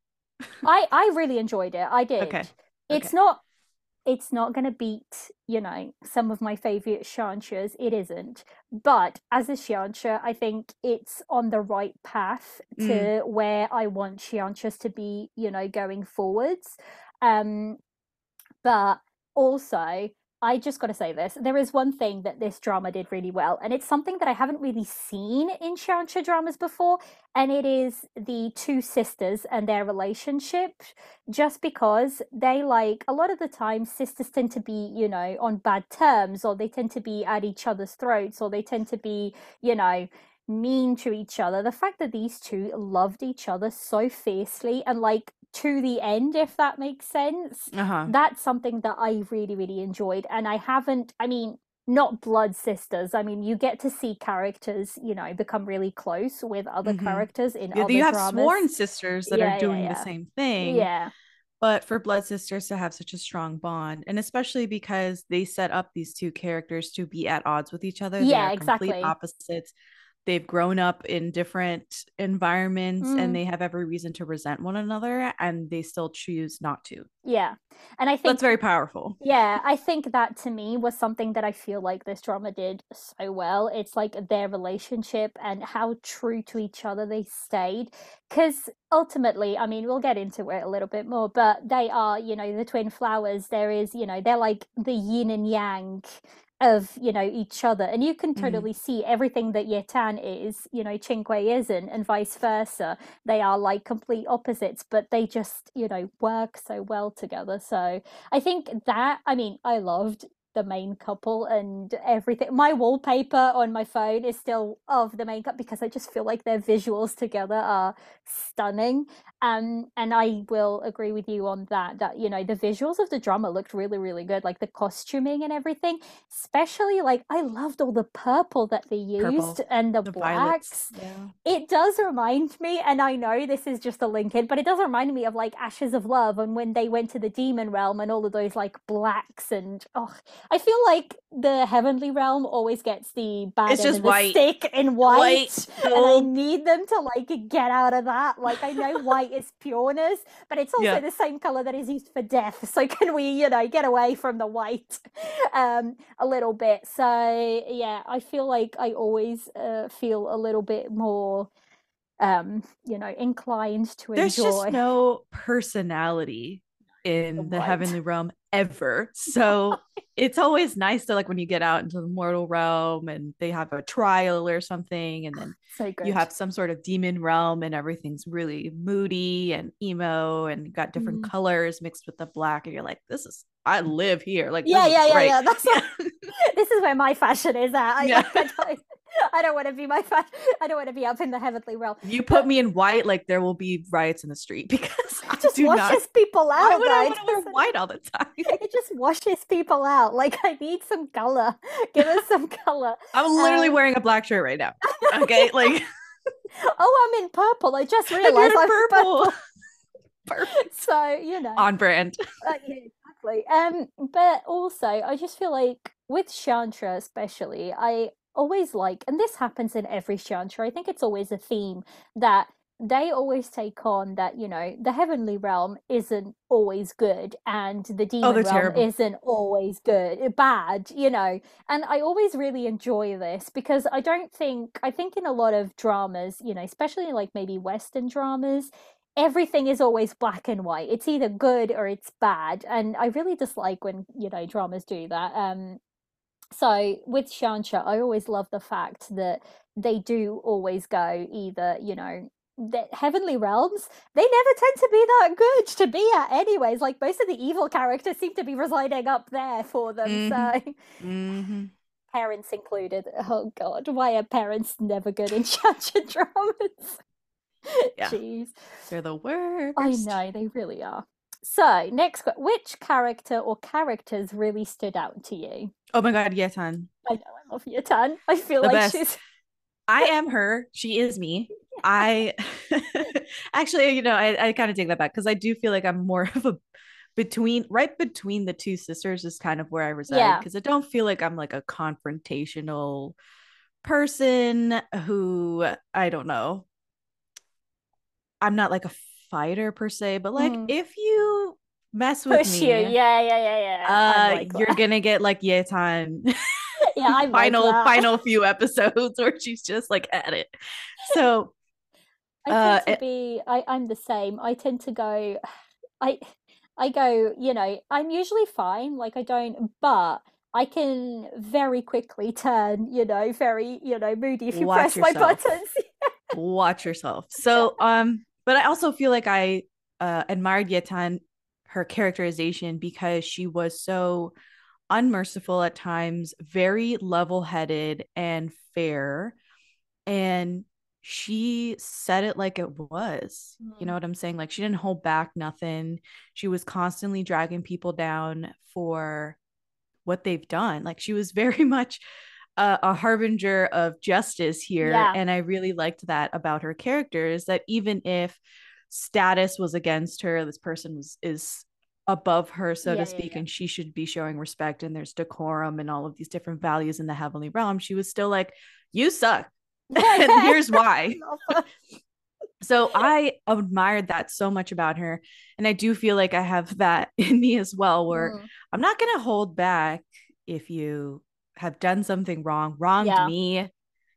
I i really enjoyed it. I did. Okay, it's okay. not it's not going to beat you know some of my favorite xianxias it isn't. But as a xianxia i think it's on the right path Mm. to where i want xianxias to be you know going forwards. Um but also I just got to say this. There is one thing that this drama did really well, and it's something that I haven't really seen in Xianxia dramas before, and it is the two sisters and their relationship. Just because they like a lot of the time, sisters tend to be, you know, on bad terms, or they tend to be at each other's throats, or they tend to be, you know, mean to each other. The fact that these two loved each other so fiercely and like to the end, if that makes sense uh-huh that's something that I really, really enjoyed. And I haven't, I mean, not blood sisters. I mean, you get to see characters, you know, become really close with other Mhm. characters in Yeah, other you have dramas. sworn sisters that Yeah, are doing yeah. the same thing Yeah, but for blood sisters to have such a strong bond and especially because they set up these two characters to be at odds with each other Yeah, are complete exactly. opposites they've grown up in different environments Mm. and they have every reason to resent one another and they still choose not to yeah. And I think that's very powerful Yeah, I think that to me was something that I feel like this drama did so well. It's like their relationship and how true to each other they stayed. Because ultimately, I mean, we'll get into it a little bit more, but they are, you know, the twin flowers. There is, you know, they're like the yin and yang of, you know, each other. And you can Mhm. totally see everything that Yetan is, you know, Qingque isn't, and vice versa they are like complete opposites but they just you know work so well together so i think that i mean i loved the main couple and everything my wallpaper on my phone is still of the main couple because i just feel like their visuals together are stunning um and i will agree with you on that that you know the visuals of the drama looked really really good like the costuming and everything especially like i loved all the purple that they Purple, used and the, the blacks yeah it does remind me, and I know this is just a link in, but it does remind me of like Ashes of Love and when they went to the demon realm and all of those like blacks and oh, I feel like the heavenly realm always gets the bad It's just white. stick in white, White, and I need them to like get out of that. Like I know white is pureness, but it's also Yeah. the same color that is used for death. So can we, you know, get away from the white um a little bit? So yeah, I feel like I always uh, feel a little bit more um you know inclined to there's enjoy just no personality in the heavenly realm ever. So it's always nice to like when you get out into the mortal realm and they have a trial or something and then so you have some sort of demon realm and everything's really moody and emo and got different Mm. colors mixed with the black and you're like this is i live here. Like yeah yeah yeah great. yeah. That's what- this is where my fashion is at. I, Yeah. I don't, I don't want to be my fashion i don't want to be up in the heavenly realm. You put me in white like there will be riots in the street because i it just do washes not people out why would i want to wear white all the time? It just washes people out. Like i need some color. Give us some color. I'm literally Um, wearing a black shirt right now okay? Like oh i'm in purple. I just realized i'm purple. purple. Perfect. so you know. On brand. Uh, yeah, exactly. Um, but also, I just feel like with Xianxia, especially, I always like, and this happens in every Xianxia. I think it's always a theme that they always take on that you know the heavenly realm isn't always good and the demon Oh, realm terrible. isn't always good eh, bad you know and i always really enjoy this because i don't think i think in a lot of dramas you know especially like maybe western dramas everything is always black and white it's either good or it's bad and i really dislike when you know dramas do that um so with Xianxia, I always love the fact that they do always go either, you know, the heavenly realms, they never tend to be that good to be at anyways. Like most of the evil characters seem to be residing up there for them. Mhm. So hmm parents included. Oh god, why are parents never good in Xianxia dramas? Yeah. Jeez. They're the worst. I know, they really are. So, next, which character or characters really stood out to you? Oh my god, Yetan. I know I love Yetan. I feel The like best. she's I am her. She is me. I actually, you know, I, I kind of take that back because I do feel like I'm more of a between right between the two sisters is kind of where I reside Yeah. because I don't feel like I'm like a confrontational person who I don't know. I'm not like a fighter per se, but like Mm. if you mess with push me, you. Yeah, yeah, yeah, yeah. Uh, like you're that. gonna get like Yetan yeah, I'm like final final few episodes where she's just like at it. So I uh, tend to be. I, I'm the same. I tend to go. I I go. You know, I'm usually fine. Like I don't, but. I can very quickly turn, you know, very, you know, moody if you press my buttons. watch yourself. So um but I also feel like I uh admired Yetan her characterization because she was so unmerciful at times, very level-headed and fair and she said it like it was. You know Mm. what I'm saying? Like she didn't hold back nothing. She was constantly dragging people down for what they've done. Like she was very much a, a harbinger of justice here. Yeah. And I really liked that about her character is that even if status was against her, this person was is above her, so Yeah, to speak, yeah. and she should be showing respect and there's decorum and all of these different values in the heavenly realm. She was still like, You suck. and here's why. So I admired that so much about her. And I do feel like I have that in me as well, where Mm. I'm not going to hold back if you have done something wrong, wronged Yeah. me.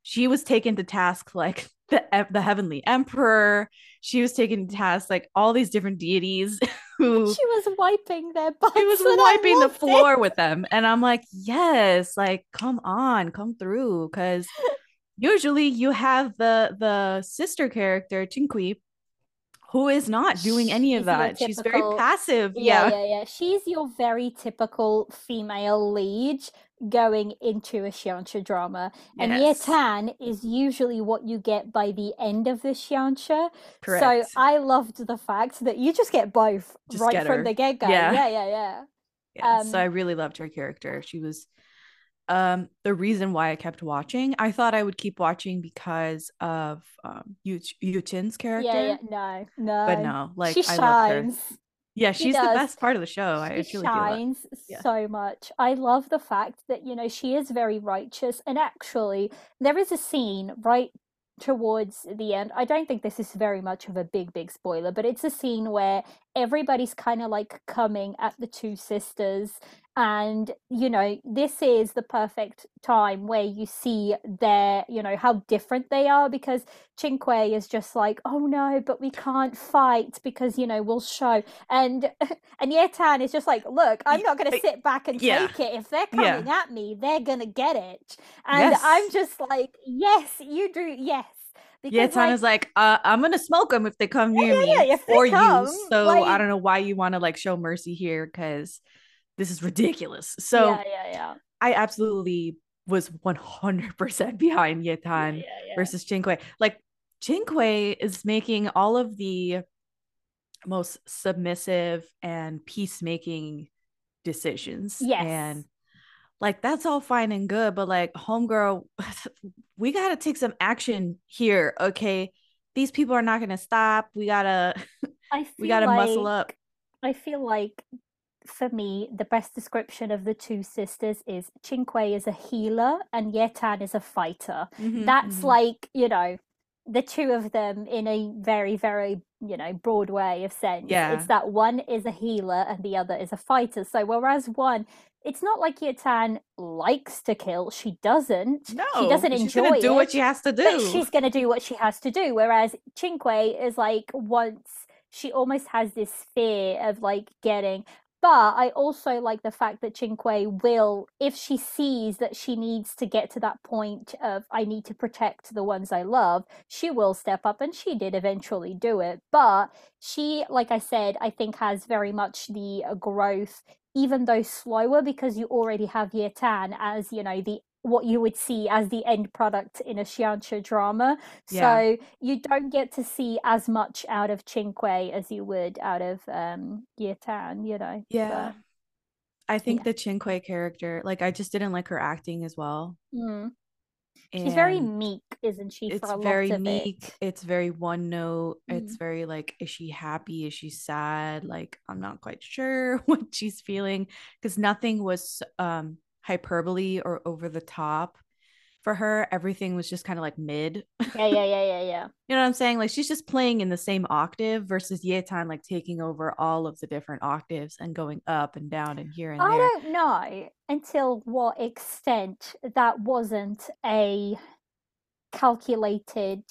She was taken to task like the the heavenly emperor. She was taken to task like all these different deities who She was wiping their butts. she was wiping the loved it. floor with them. And I'm like, yes, like come on, come through. Cause usually you have the the sister character, Qingque, who is not doing any of She's that. She's very passive. Yeah, Yeah. yeah, yeah. She's your very typical female lead going into a Xianxia drama. And Yes. Yetan is usually what you get by the end of the Xianxia. Correct. So I loved the fact that you just get both Just right get from the get go. Yeah. Yeah, yeah, yeah. yeah. so um, I really loved her character. She was um the reason why I kept watching. I thought I would keep watching because of um Yu Yuqin's character. Yeah, yeah. No, no. But no, like she I loved her. Yeah, She she's the best part of the show. I she truly feel that. shines Yeah. so much. I love the fact that you know she is very righteous, and actually, there is a scene right towards the end. I don't think this is very much of a big, big spoiler, but it's a scene where everybody's kind of like coming at the two sisters. And, you know, this is the perfect time where you see their, you know, how different they are because Qingque is just like, oh no, but we can't fight because, you know, we'll show. And and Yetan is just like, look, I'm not going to sit back and yeah. take it. If they're Yeah. coming at me, they're going to get it. And I'm just like, yes, you do, yes. Yeah, Because, like, Tana's like, uh, I'm gonna smoke them if they come near yeah, me yeah, or come, you. So like- I don't know why you want to like show mercy here because this is ridiculous. So yeah, yeah, yeah. I absolutely was 100% behind yeah, Yetan yeah, yeah. versus Qingque. Like Qingque is making all of the most submissive and peacemaking decisions. Yes. And like that's all fine and good, but like homegirl, we gotta take some action here. Okay. These people are not gonna stop. We gotta I we gotta muscle up. I feel like for me, the best description of the two sisters is Qingque is a healer and Yetan is a fighter. Mhm, That's mhm. like, you know, the two of them in a very, very, you know, broad way of sense. Yeah. It's that one is a healer and the other is a fighter. So whereas one, it's not like Yetan likes to kill, she doesn't. no, she doesn't she's enjoy gonna do what she has to do. she's going to do what she has to do. Whereas Qingque is like once she almost has this fear of like getting. But I also like the fact that Qingque will, if she sees that she needs to get to that point of I need to protect the ones I love, she will step up, and she did eventually do it. But she, like I said, I think has very much the uh, growth, even though slower, because you already have Yetan as you know the what you would see as the end product in a Xianxia drama. Yeah. So you don't get to see as much out of Qingque as you would out of um Yetan, you know. yeah. I think yeah. the Qingque character, like I just didn't like her acting as well. Mm. She's very meek, isn't she? it's for a very lot of meek. it. It's very one note. It's Mm. very like, is she happy? Is she sad? Like, I'm not quite sure what she's feeling because nothing was um hyperbole or over the top for her. Everything was just kind of like mid. Yeah, yeah, yeah, yeah, yeah. You know what I'm saying? Like she's just playing in the same octave versus Yetan like taking over all of the different octaves and going up and down and here and I there. don't know until what extent that wasn't a calculated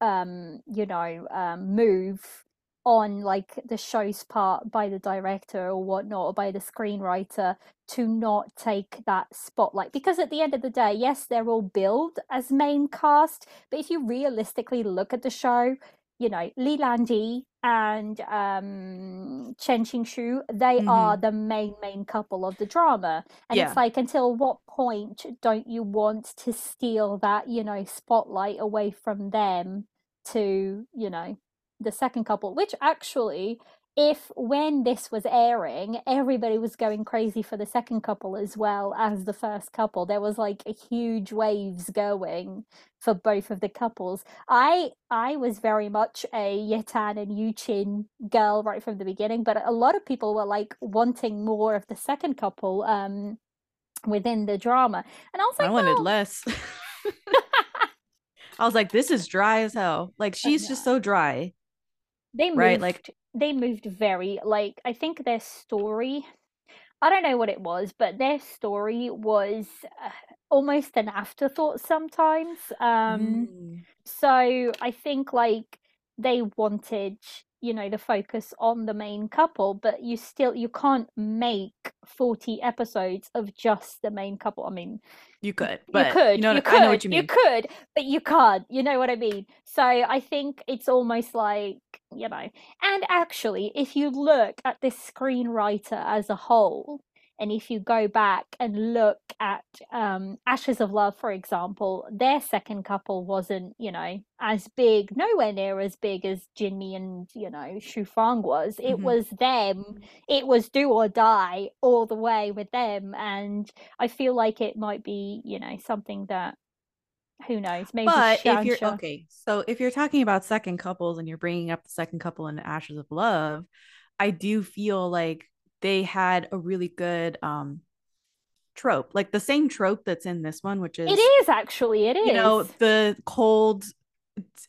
um you know um move on like the show's part by the director or whatnot or by the screenwriter to not take that spotlight. Because at the end of the day yes they're all billed as main cast but if you realistically look at the show you know Li Landi and um Chen Xingxu they are the main main couple of the drama. And Yeah. it's like until what point don't you want to steal that you know spotlight away from them to you know the second couple which actually if when this was airing everybody was going crazy for the second couple as well as the first couple there was like a huge waves going for both of the couples i i was very much a yetan and yuqin girl right from the beginning but a lot of people were like wanting more of the second couple um within the drama and i was like I wanted less. I was like, this is dry as hell. Like she's just so dry. They moved Right, like- they moved very like i think their story i don't know what it was but their story was uh, almost an afterthought sometimes um Mm. so i think like they wanted you know the focus on the main couple but you still you can't make 40 episodes of just the main couple i mean You could, but you could, you know, you could, I know what you mean. you could, but you can't. You know what I mean? So I think it's almost like you know. And actually, if you look at this screenwriter as a whole, and if you go back and look at um, Ashes of Love, for example, their second couple wasn't, you know, as big, nowhere near as big as Jinmi and you know Xufeng was. It Mhm. was them it was do or die all the way with them and i feel like it might be you know something that who knows? Maybe But if you're okay, so if you're talking about second couples and you're bringing up the second couple in Ashes of Love, I do feel like they had a really good um trope, like the same trope that's in this one, which is it is actually it is you know the cold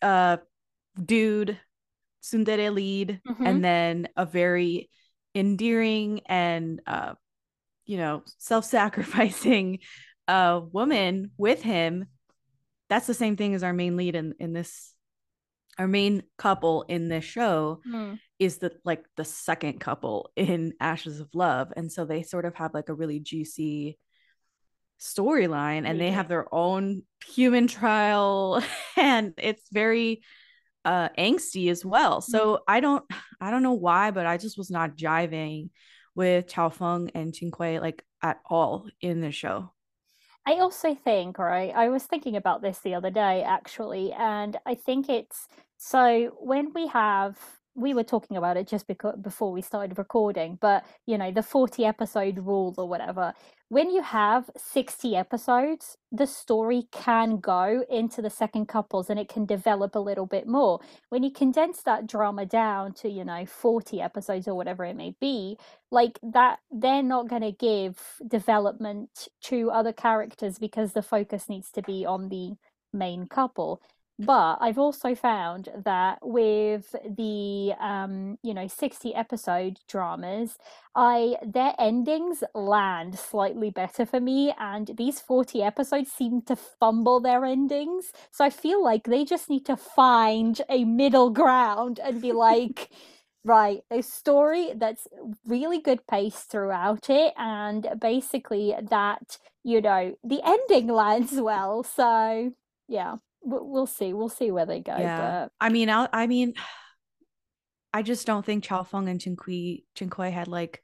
uh dude tsundere lead Mhm. and then a very endearing and uh you know self-sacrificing uh woman with him that's the same thing as our main lead in in this our main couple in this show Mm. is the like the second couple in Ashes of Love. And so they sort of have like a really juicy storyline and they have their own human trial and it's very uh angsty as well. So I don't I don't know why, but I just was not jiving with Chao Feng and Qingque like at all in the show. I also think, right, I was thinking about this the other day actually, and I think it's so when we have we were talking about it just because before we started recording, but you know, the 40 episode rule or whatever. When you have 60 episodes, the story can go into the second couples and it can develop a little bit more. When you condense that drama down to, you know, 40 episodes or whatever it may be, like that, they're not going to give development to other characters because the focus needs to be on the main couple but I've also found that with the um, you know 60 episode dramas, I their endings land slightly better for me, and these 40 episodes seem to fumble their endings. So I feel like they just need to find a middle ground and be like. right, a story that's really good pace throughout it, and basically that, you know, the ending lands well. So, yeah we'll see. We'll see where they go. Yeah. But... I mean, i I mean, I just don't think Chao Feng and Chin Chin had like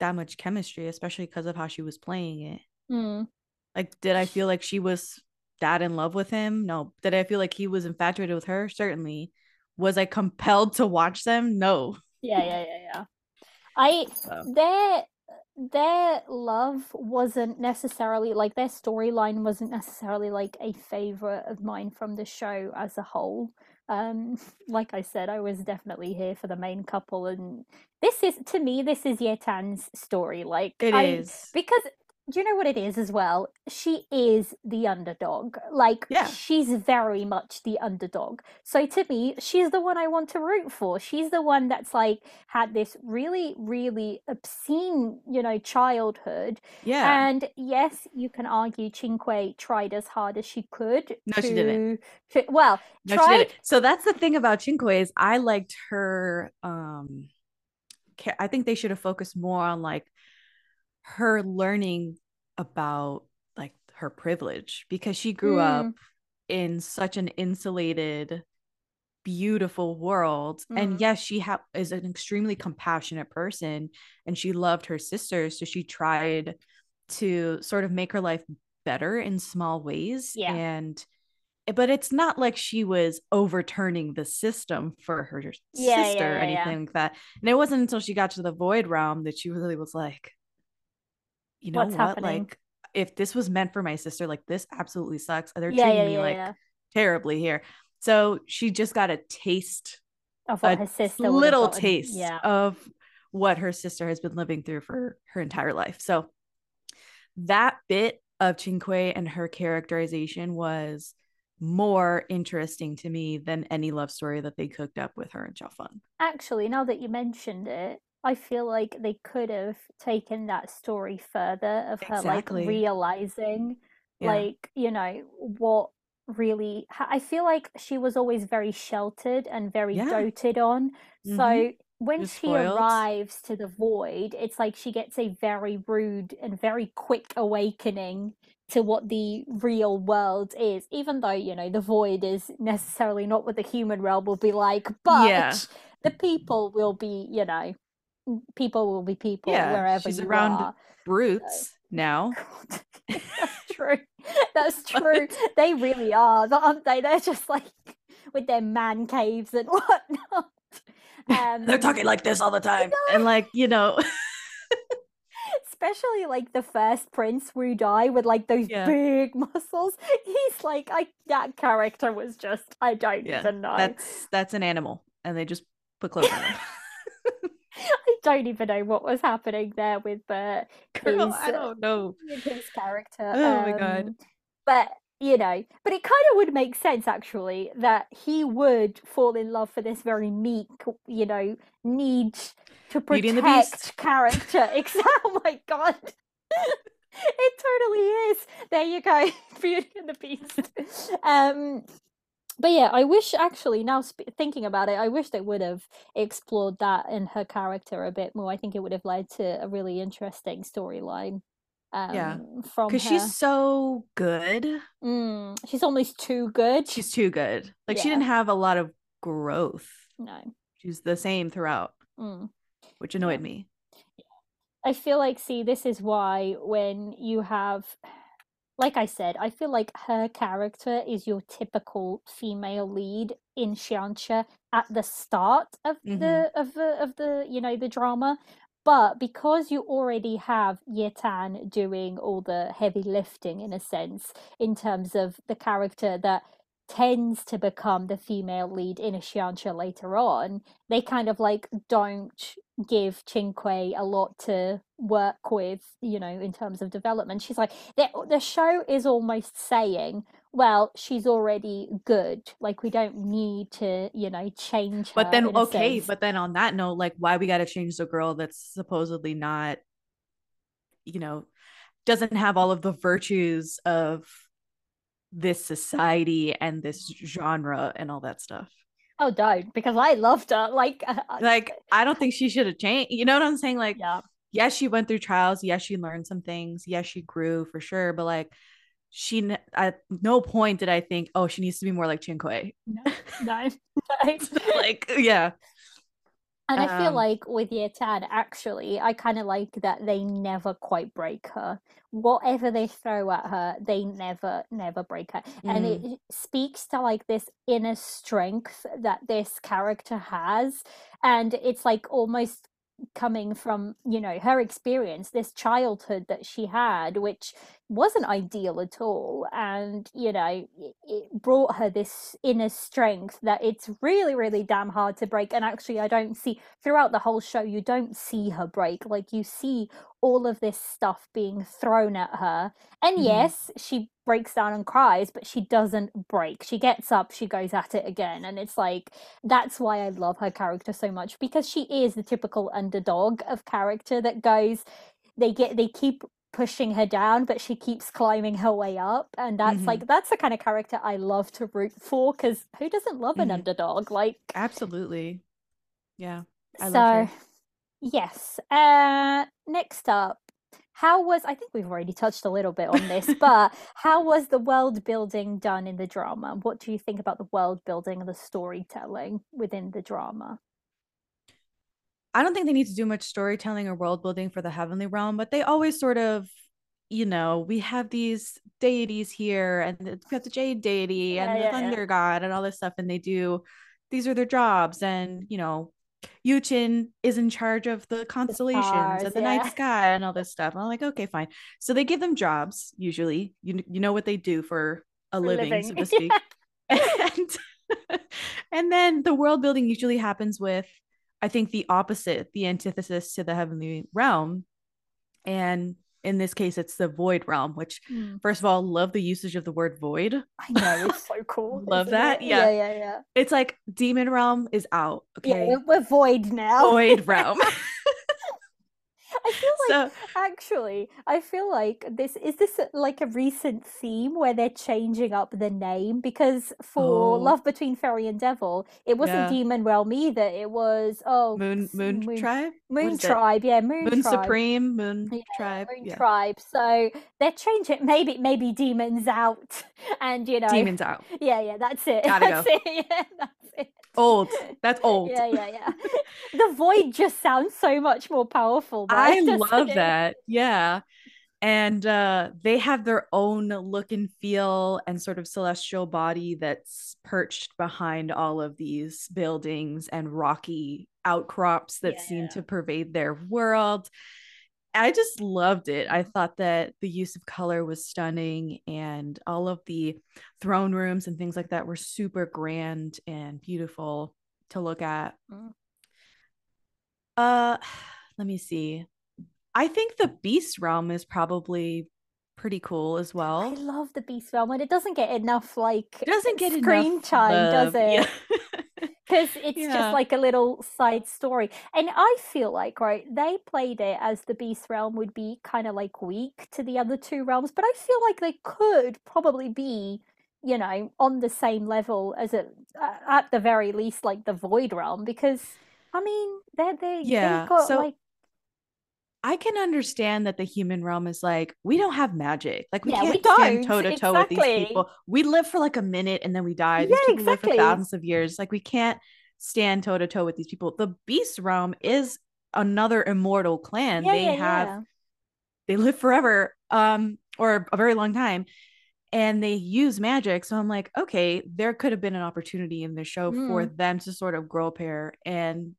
that much chemistry, especially because of how she was playing it. Mm. Like, did I feel like she was that in love with him? No. Did I feel like he was infatuated with her? Certainly. Was I compelled to watch them? No. Yeah, yeah, yeah, yeah. I so. their their love wasn't necessarily like their storyline wasn't necessarily like a favorite of mine from the show as a whole. Um like i said i was definitely here for the main couple and this is to me this is yetan's story. Like it I, is. because do you know what it is as well? She is the underdog. Like yeah. she's very much the underdog. So to me, she's the one I want to root for. She's the one that's like had this really, really obscene, you know, childhood. Yeah. And yes, you can argue Qingque tried as hard as she could. No, to, she didn't. To, well, no, tried... she didn't. So that's the thing about Qingque is I liked her. Um, I think they should have focused more on like her learning about like her privilege because she grew mm. up in such an insulated beautiful world mm. and yes she ha- is an extremely compassionate person and she loved her sisters so she tried to sort of make her life better in small ways yeah. and but it's not like she was overturning the system for her yeah, sister yeah, or anything like that and it wasn't until she got to the void realm that she really was like you know What's what? happening? like if this was meant for my sister like this absolutely sucks. They're yeah, treating yeah, me yeah, like terribly here. So she just got a taste of what her sister little taste of what her sister has been living through for her entire life. So that bit of Qingque and her characterization was more interesting to me than any love story that they cooked up with her and Chao Feng. Actually, now that you mentioned it, I feel like they could have taken that story further of her exactly. like realizing yeah. like you know what really I feel like she was always very sheltered and very yeah. doted on. Mm-hmm. So when You're she spoiled. arrives to the void, it's like she gets a very rude and very quick awakening to what the real world is, even though, you know, the void is necessarily not what the human realm will be like, but yeah. the people will be, you know, people will be people yeah, wherever she's around are. brutes so. now. That's true. That's true. they really are, aren't they? They're just like with their man caves and whatnot. Um, They're talking like this all the time, and like you know. Especially like the first Prince Wu Dai with like those yeah. big muscles. He's like, I that character was just I don't yeah, even know. That's that's an animal, and they just put clothes on him. I don't even know what was happening there with uh, Girl, his, I don't know his character. Oh um, my god! But you know, but it kind of would make sense actually that he would fall in love for this very meek, you know, need to protect character. Exactly. oh my god. it totally is. There you go, Beauty and the Beast. Um, but yeah, I wish actually now sp- thinking about it, I wish they would have explored that in her character a bit more. I think it would have led to a really interesting storyline. Um, yeah, from because she's so good. Mm, she's almost too good. She's too good. Like yeah. she didn't have a lot of growth. No, she's the same throughout, mm. which annoyed yeah. me. I feel like, see, this is why when you have like I said, I feel like her character is your typical female lead in Xianxia at the start of Mhm. the of the of the you know the drama. But because you already have Yetan doing all the heavy lifting in a sense, in terms of the character that tends to become the female lead in a Xianxia later on, they kind of like don't give Qingque a lot to work with, you know, in terms of development. She's like the the show is almost saying, well, she's already good. Like we don't need to, you know, change her. But then okay, but then on that note, like why we got to change the girl that's supposedly not you know, doesn't have all of the virtues of this society and this genre and all that stuff. Oh, don't because I loved her. Like, uh, uh, Like I don't think she should have changed. You know what I'm saying? Like yeah, yes, she went through trials. Yes, she learned some things. Yes, she grew for sure. But like, she at no point did I think, oh, she needs to be more like Qingque. no, no, no. like, yeah, And I feel Um, like with Yetan, actually, I kind of like that they never quite break her. Whatever they throw at her, they never, never break her. And it it speaks to like this inner strength that this character has. And it's like almost coming from, you know, her experience, this childhood that she had, which wasn't ideal at all. And, you know, it, brought her this inner strength that it's really, really damn hard to break. And actually, I don't see throughout the whole show, you don't see her break. Like, you see all of this stuff being thrown at her. And Mhm. yes, she breaks down and cries, but she doesn't break. She gets up, she goes at it again. And it's like, that's why I love her character so much because she is the typical underdog of character that goes, they get, they keep pushing her down, but she keeps climbing her way up. And that's Mhm. like, that's the kind of character I love to root for because who doesn't love an Mhm. underdog? Like, absolutely. Yeah, I so, love her. Yes. Uh, next up, how was I think we've already touched a little bit on this, but how was the world building done in the drama? What do you think about the world building and the storytelling within the drama? I don't think they need to do much storytelling or world building for the heavenly realm, but they always sort of, you know, we have these deities here, and we have the jade deity and the yeah, yeah. thunder god and all this stuff, and they do these are their jobs, and you know, Yuqin is in charge of the constellations stars, and the yeah. night sky and all this stuff. And I'm like, okay, fine. So they give them jobs usually. You you know what they do for a For living, living. so to speak. and and then the world building usually happens with i think the opposite the antithesis to the heavenly realm and in this case it's the void realm which Mm, first of all love the usage of the word void I know it's so cool. Love that, yeah. yeah, yeah, yeah. it's like demon realm is out okay we're, we're void now. void realm I feel like so Actually, I feel like this is this uh, like a recent theme where they're changing up the name because for Oh. Love Between Fairy and Devil, it wasn't Yeah. Demon Realm either. It was oh moon s- moon, tribe Moon it? Tribe, yeah, Moon, moon Tribe. supreme moon Yeah, tribe Moon yeah Tribe. So they're changing maybe maybe demons out and you know demons out Yeah, yeah, that's it. Gotta that's it. Yeah, that's it. old that's old Yeah, yeah, yeah. the void just sounds so much more powerful. though, I doesn't love it? that. Yeah. And uh they have their own look and feel and sort of celestial body that's perched behind all of these buildings and rocky outcrops that seem to pervade their world. I just loved it. I thought that the use of color was stunning and all of the throne rooms and things like that were super grand and beautiful to look at. Mm. Uh let me see. I think the beast realm is probably pretty cool as well. I love the Beast Realm, and it doesn't get enough like It doesn't get screen time, does love. it? Yeah. Because it's Yeah. just like a little side story. And I feel like, right, they played it as the Beast Realm would be kind of like weak to the other two realms, but I feel like they could probably be, you know, on the same level as it, at the very least, like the Void Realm, because I mean, they're they Yeah, they've got so- like I can understand that the human realm is like, we don't have magic. Like we Yeah, can't stand toe to toe with these people. We live for like a minute and then we die. These Yeah, people live for thousands of years. Like we can't stand toe to toe with these people. The beast realm is another immortal clan. yeah, they yeah, have they live forever um or a very long time and they use magic so i'm like okay there could have been an opportunity in the show mm. for them to sort of grow a pair and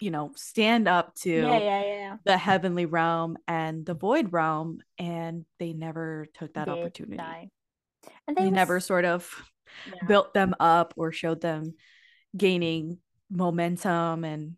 you know stand up to yeah, yeah, yeah. the heavenly realm and the void realm and they never took that they opportunity die. and they, they was... never sort of built them up or showed them gaining momentum and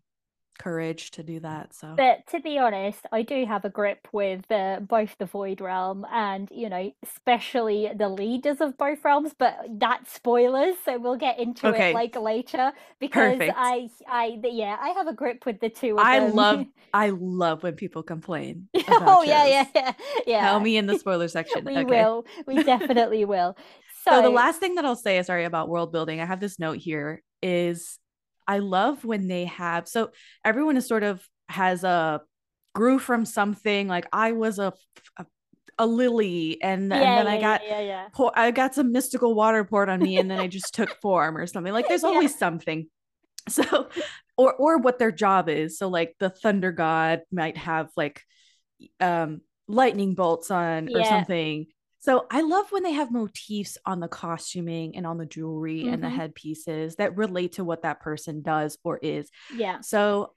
courage to do that so but to be honest i do have a grip with uh, both the void realm and you know especially the leaders of both realms but that's spoilers so we'll get into okay. it like later because Perfect. i i yeah i have a grip with the two i them. love i love when people complain oh yeah yeah yeah yeah tell me in the spoiler section we okay. will we definitely will so, so the last thing that i'll say sorry about world building i have this note here is I love when they have so everyone is sort of has a grew from something like I was a a, a lily and, yeah, and then yeah, I got yeah, yeah, pour, I got some mystical water poured on me and then I just took form or something. Like there's always something. So or or what their job is. So like the thunder god might have like um lightning bolts on or something so I love when they have motifs on the costuming and on the jewelry mm-hmm. and the mm-hmm. headpieces that relate to what that person does or is. Yeah. So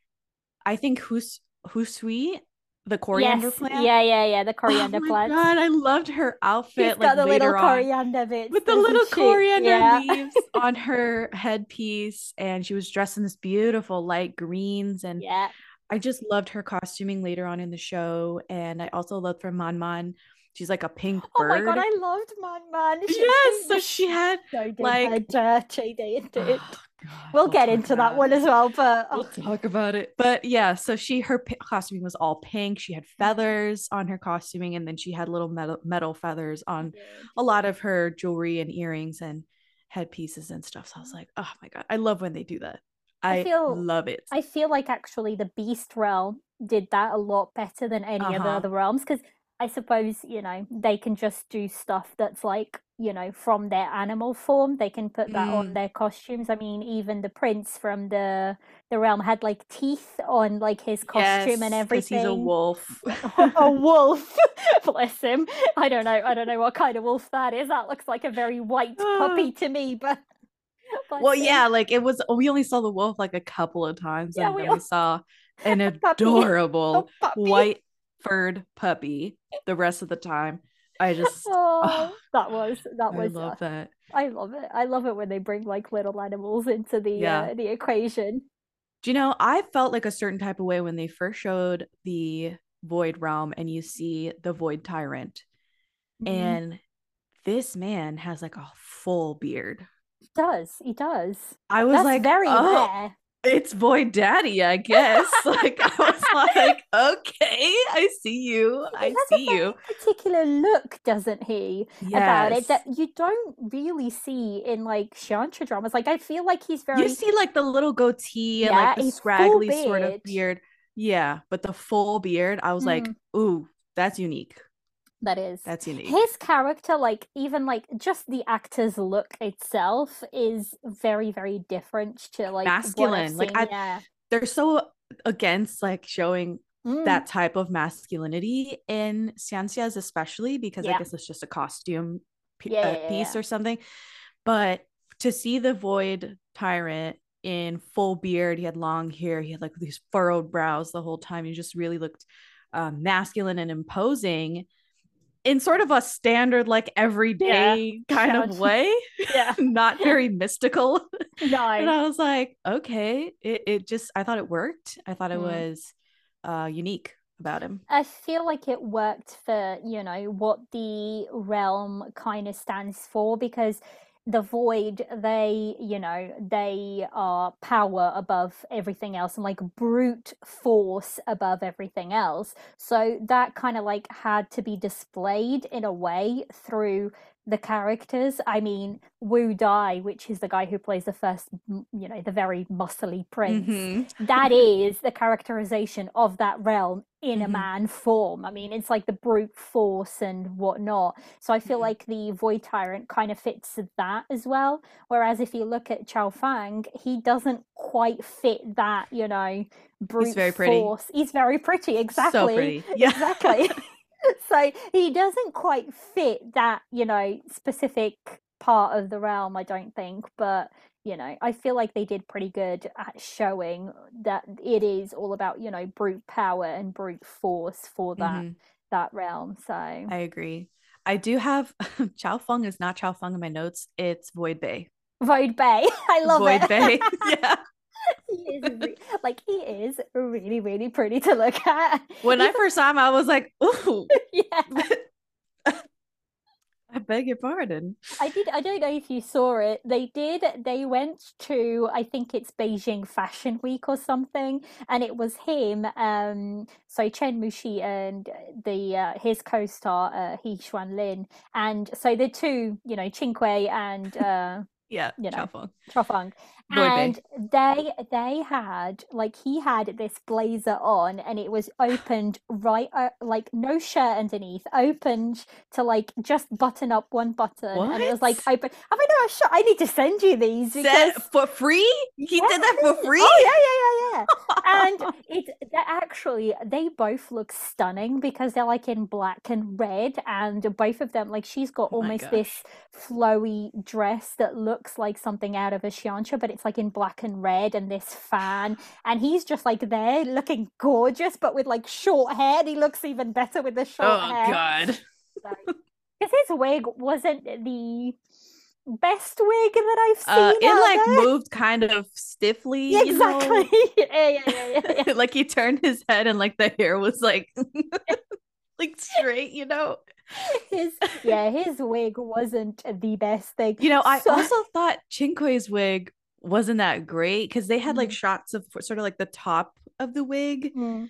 I think Hus Husui, the coriander yes. plant. Yeah, yeah, yeah. The coriander oh plant. God, I loved her outfit. She's like, got the little coriander bits with the little she? coriander yeah. leaves on her headpiece, and she was dressed in this beautiful light greens and yeah. I just loved her costuming later on in the show, and I also loved for Man Man She's like a pink bird. Oh my god, I loved Man Man. She yes, so she had so like dirty did it. Oh, we'll, we'll get into that one as well, but oh. we'll talk about it. But yeah, so she her p- costuming was all pink. She had mm-hmm. feathers on her costuming, and then she had little metal metal feathers on a lot of her jewelry and earrings and headpieces and stuff. So I was like, oh my god, I love when they do that. I, I feel love it. I feel like actually the Beast realm did that a lot better than any uh-huh. of the other realms because I suppose, you know, they can just do stuff that's like, you know, from their animal form. They can put that mm. on their costumes. I mean, even the prince from the the realm had like teeth on like his costume yes, and everything. He's a wolf. a wolf. Bless him. I don't know. I don't know what kind of wolf that is. That looks like a very white puppy to me, but well, yeah, like it was. We only saw the wolf like a couple of times, yeah, and we, then we saw an adorable white furred puppy the rest of the time. I just oh, oh, that was that was I love uh, that. I love it. I love it when they bring like little animals into the yeah. uh, the equation. Do you know, I felt like a certain type of way when they first showed the void realm and you see the void tyrant. Mm-hmm. And this man has like a full beard. He does. He does. I was That's like very oh, rare it's boy Daddy, I guess. like I was like, okay, I see you. I see you. Particular look, doesn't he? Yes. About it that you don't really see in like Xianxia dramas. Like I feel like he's very. You see like the little goatee and like the scraggly sort of beard. Yeah, but the full beard, I was mm. like, ooh, that's unique that is that's unique his character like even like just the actor's look itself is very very different to like masculine like I, yeah. they're so against like showing mm. that type of masculinity in Xianxia's especially because yeah. i guess it's just a costume p- yeah, uh, piece or something but to see the void tyrant in full beard he had long hair he had like these furrowed brows the whole time he just really looked um, masculine and imposing in sort of a standard like everyday yeah. kind of way. Yeah. Not very mystical. No and i was like okay. It, it just i thought it worked. I thought it mm. was uh unique about him. I feel like it worked for you know what the realm kind of stands for because the void they you know they are power above everything else and like brute force above everything else. So that kind of like had to be displayed in a way through the characters. I mean, Wu Dai, which is the guy who plays the first, you know, the very muscly prince, mm-hmm. that is the characterization of that realm in mm-hmm. a man form. I mean, it's like the brute force and whatnot. So I feel mm-hmm. like the Void Tyrant kind of fits that as well. Whereas if you look at Chao Feng, he doesn't quite fit that, you know, brute He's very force. Pretty. He's very pretty, exactly. So pretty. Yeah. Exactly. so he doesn't quite fit that, you know, specific part of the realm, I don't think. But you know, I feel like they did pretty good at showing that it is all about, you know, brute power and brute force for that Mhm. that realm. So I agree. I do have Chao Feng is not Chao Feng in my notes. It's Void Bay. Void Bay. I love Void it. Bay. yeah. he is re- like he is really, really pretty to look at. When I first saw him, I was like, ooh, yeah. I beg your pardon. I did. I don't know if you saw it. They did. They went to. I think it's Beijing Fashion Week or something, and it was him. Um. So Chen Muchi and the uh, his co-star uh, He Xuan Lin, and so the two, you know, Qingque and uh, Yeah, You know. Chao Feng, Void Bay. And they they had like he had this blazer on, and it was opened right, uh, like no shirt underneath, opened to like just button up one button, and it was like open. I mean, no, sure, I need to send you these because Set for free? He did that for free? Oh yeah, yeah, yeah, yeah. and it they actually they both look stunning because they're like in black and red, and both of them like she's got Oh almost this flowy dress that looks like something out of a xianxia, but it's like in black and red, and this fan, and he's just like there looking gorgeous, but with like short hair. And he looks even better with the short Oh hair god. because his wig wasn't the best wig that I've seen. Uh, it like there. moved kind of stiffly. Yeah, you know? exactly. yeah, yeah, yeah, yeah, yeah. like he turned his head and like the hair was like like straight, you know. his yeah his wig wasn't the best thing You know, I So- also thought Chinque's wig wasn't that great because they had like Mhm. shots of sort of like the top of the wig Mm.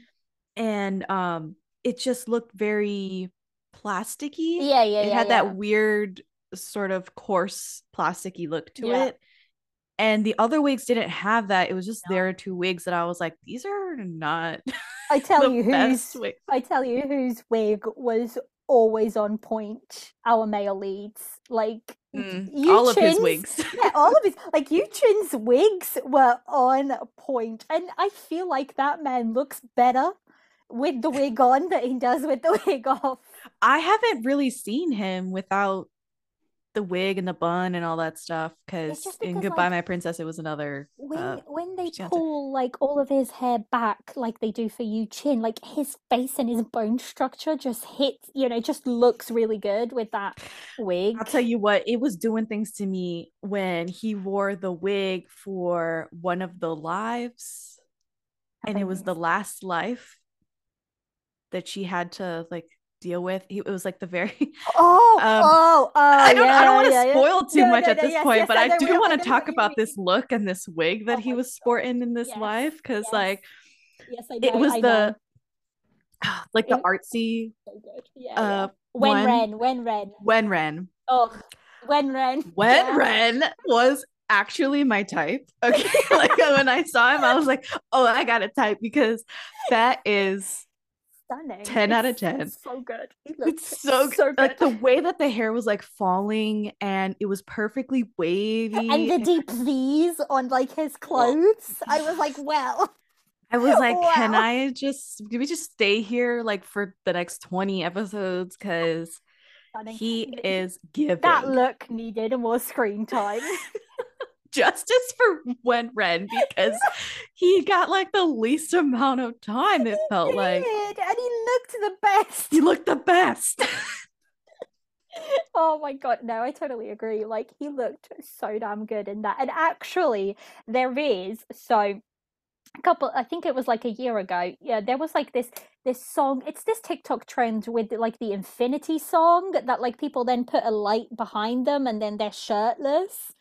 and um it just looked very plasticky. yeah yeah it yeah had yeah. that weird sort of coarse plasticky look to Yeah. it. And the other wigs didn't have that. It was just No. there are two wigs that I was like, these are not i tell you best whose wigs. i tell you whose wig was always on point our male leads like Mm, all of his wigs. yeah all of his like Yuqin's wigs were on point and i feel like that man looks better with the wig on than he does with the wig off I haven't really seen him without the wig and the bun and all that stuff because in Goodbye like, My Princess it was another when uh, when they pull like all of his hair back like they do for Yuqin, like his face and his bone structure just hits, you know, just looks really good with that wig. I'll tell you what, it was doing things to me when he wore the wig for one of the lives, and it was the last life that she had to like deal with. He, it was like the very. Oh, um, oh, oh, I don't. I don't want to yeah, yeah, yeah. spoil too No, much no, at no, this yes, point, yes, but I do want to talk about this look and this wig that Oh he was sporting in this Yes, life because like Yes, I it was I the know. like the artsy So. Yeah, uh yeah. When one- Ren, when Ren. Wen Ren. Oh, when Ren. Yeah. Ren was actually my type. Okay. like when I saw him, I was like, oh, I got a type because that is Stunning. 10 out of 10. So good. It's so good. so good. Like the way that the hair was like falling and it was perfectly wavy. and the deep V's on like his clothes. I was like, well, I was like, can I just do we just stay here like for the next 20 episodes? Cause stunning. he is giving that look needed more screen time. justice for Wen Ren because he got like the least amount of time, it felt He like. and he looked the best. He looked the best. Oh my god, no, I totally agree. Like he looked so damn good in that. And actually, there is so a couple I think it was like a year ago. Yeah, there was like this this song. It's this TikTok trend with like the infinity song that like people then put a light behind them and then they're shirtless.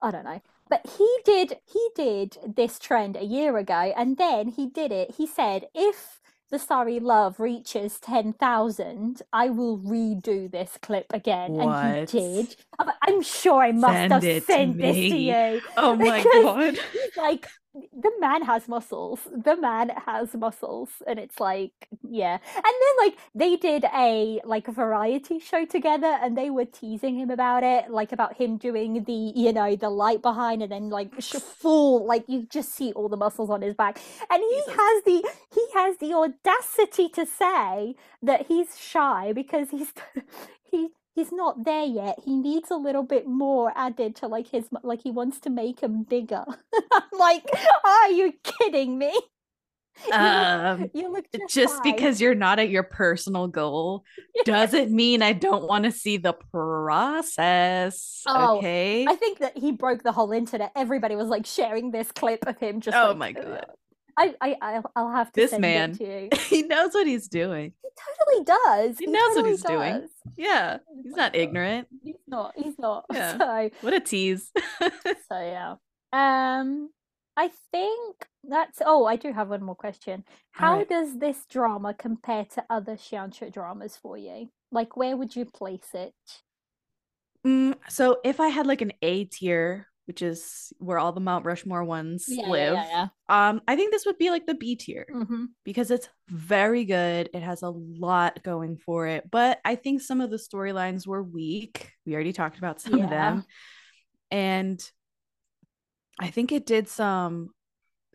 I don't know. But he did he did this trend a year ago and then he did it. He said if the Starry Love reaches 10,000, I will redo this clip again. And he did. I'm, sure I must Send have it to this to you. Oh my god. Like, the man has muscles. The man has muscles, and it's like, yeah. And then like they did a like a variety show together, and they were teasing him about it, like about him doing the you know the light behind, and then like full like you just see all the muscles on his back, and he Jesus. has the he has the audacity to say that he's shy because he's he he's not there yet. He needs a little bit more added to like his like he wants to make him bigger. I'm like, are you kidding me? Um, you look, just, just because you're not at your personal goal doesn't mean I don't want to see the process. Oh, okay. I think that he broke the whole internet. Everybody was like sharing this clip of him just. Oh like, my god! I, I I'll have to. This man, he knows what he's doing. He totally does. He, he knows totally what he's does. doing. Yeah, he's not ignorant. He's not. He's not. Yeah. So what a tease. so yeah. Um, I think that's. Oh, I do have one more question. How right. does this drama compare to other Xianxia dramas for you? Like, where would you place it? Mm, so if I had like an A tier which is where all the Mount Rushmore ones yeah, live. Yeah, yeah, um, I think this would be like the B tier mm-hmm. because it's very good. It has a lot going for it, but I think some of the storylines were weak. We already talked about some of them, and I think it did some.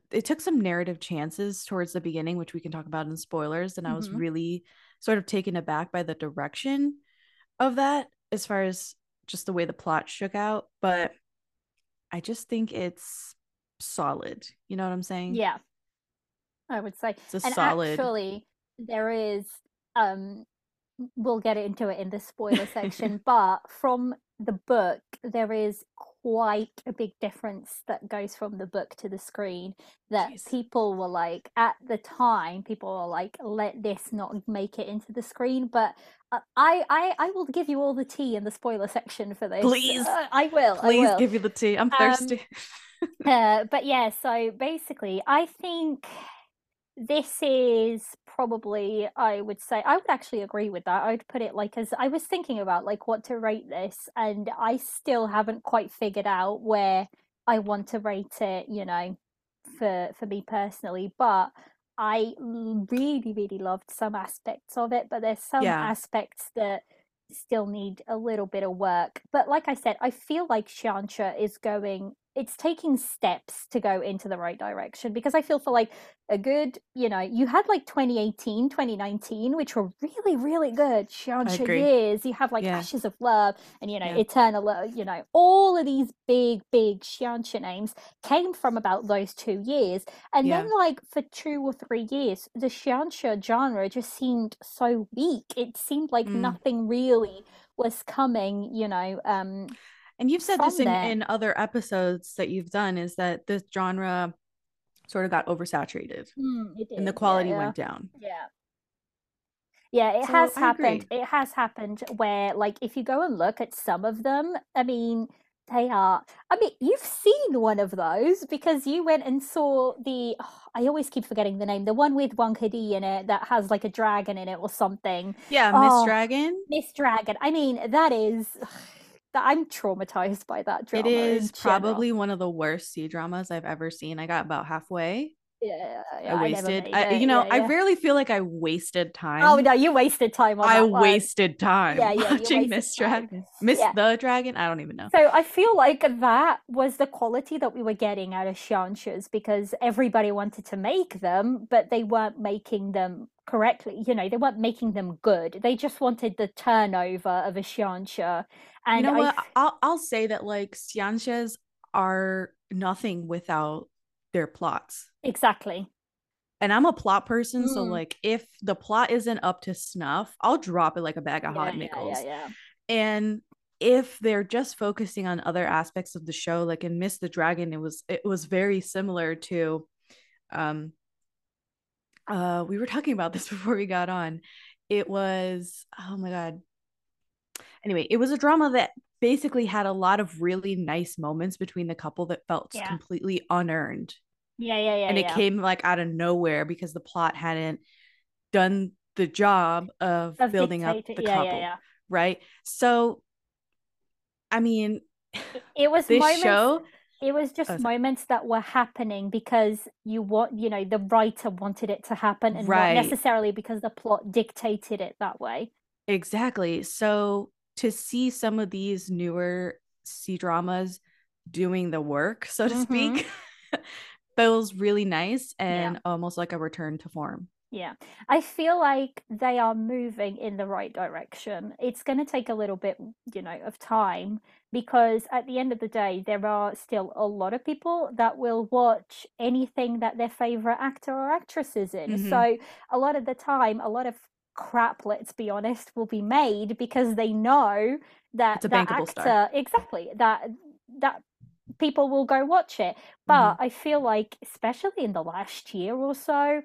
It took some narrative chances towards the beginning, which we can talk about in spoilers, and mm-hmm. I was mm-hmm. really sort of taken aback by the direction of that as far as just the way the plot shook out, but I just think it's solid. You know what I'm saying? Yeah. I would say. It's a and solid. Actually, there is um we'll get into it in the spoiler section, but from the book there is quite a big difference that goes from the book to the screen that Jeez. people were like at the time people were like let this not make it into the screen but uh, I, I I will give you all the tea in the spoiler section for this. Please, uh, I will. Please I will. give you the tea. I'm thirsty. Um, uh, but yeah, so basically, I think this is probably I would say I would actually agree with that. I would put it like as I was thinking about like what to rate this, and I still haven't quite figured out where I want to rate it. You know, for for me personally, but I really, really loved some aspects of it, but there's some yeah. aspects that still need a little bit of work. But like I said, I feel like Xianxia is going it's taking steps to go into the right direction because I feel for like a good, you know, you had like 2018, 2019, which were really, really good years. You have like yeah. Ashes of Love and, you know, yeah. Eternal Love, you know, all of these big, big Xianxia names came from about those two years. And yeah. then, like, for two or three years, the Xianxia genre just seemed so weak. It seemed like mm. nothing really was coming, you know. Um, and you've said this in, in other episodes that you've done is that this genre sort of got oversaturated mm, and the quality yeah, went down. Yeah. Yeah, it so has happened. It has happened where, like, if you go and look at some of them, I mean, they are. I mean, you've seen one of those because you went and saw the. Oh, I always keep forgetting the name. The one with Wang Hedi in it that has like a dragon in it or something. Yeah, Miss oh, Dragon. Miss Dragon. I mean, that is. I'm traumatized by that drama. It is probably one of the worst C dramas I've ever seen. I got about halfway. Yeah, yeah I wasted. I, you know, yeah, yeah. I rarely feel like I wasted oh, time. Oh no, you wasted time. I wasted time. Yeah, yeah, watching Miss Dragon, Miss the Dragon. I don't even know. So I feel like that was the quality that we were getting out of Xianxias because everybody wanted to make them, but they weren't making them correctly. You know, they weren't making them good. They just wanted the turnover of a Xianxia. And you know what? I'll I'll say that like Xianxias are nothing without their plots. Exactly. And I'm a plot person, mm. so like if the plot isn't up to snuff, I'll drop it like a bag of yeah, hot nickels. Yeah, yeah, and if they're just focusing on other aspects of the show, like in Miss the Dragon, it was it was very similar to um uh we were talking about this before we got on. It was oh my god. Anyway, it was a drama that basically had a lot of really nice moments between the couple that felt yeah. completely unearned. Yeah, yeah, yeah. And it yeah. came like out of nowhere because the plot hadn't done the job of, of building up the yeah, couple. Yeah, right. So I mean it was this moments... show it was just Oh, moments that were happening because you want you know the writer wanted it to happen and Right. not necessarily because the plot dictated it that way Exactly. So to see some of these newer C dramas doing the work, so to Mhm. speak, feels really nice Yeah. and almost like a return to form. Yeah, I feel like they are moving in the right direction. It's going to take a little bit, you know, of time because at the end of the day, there are still a lot of people that will watch anything that their favorite actor or actress is in. Mhm. So a lot of the time, a lot of crap, let's be honest, will be made because they know that that actor, star. exactly, that that people will go watch it. But I feel like, especially in the last year or so,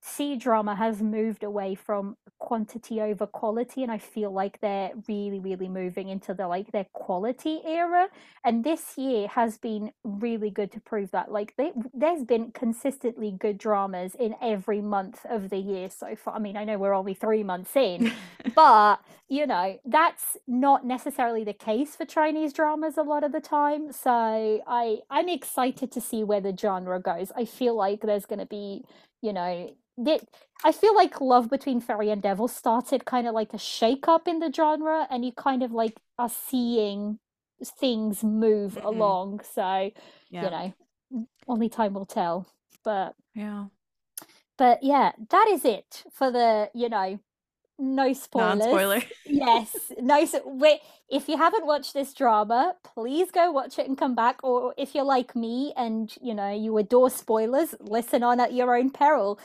C drama has moved away from quantity over quality, and I feel like they're really, really moving into the like their quality era. And this year has been really good to prove that. Like, they, there's been consistently good dramas in every month of the year so far. I mean, I know we're only three months in, but you know that's not necessarily the case for chinese dramas a lot of the time so i i'm excited to see where the genre goes i feel like there's going to be you know that i feel like love between fairy and devil started kind of like a shake up in the genre and you kind of like are seeing things move Mhm. along so yeah. you know only time will tell but yeah. but yeah that is it for the you know no spoilers. Non-spoiler. yes. No so wait if you haven't watched this drama please go watch it and come back or if you're like me and you know you adore spoilers listen on at your own peril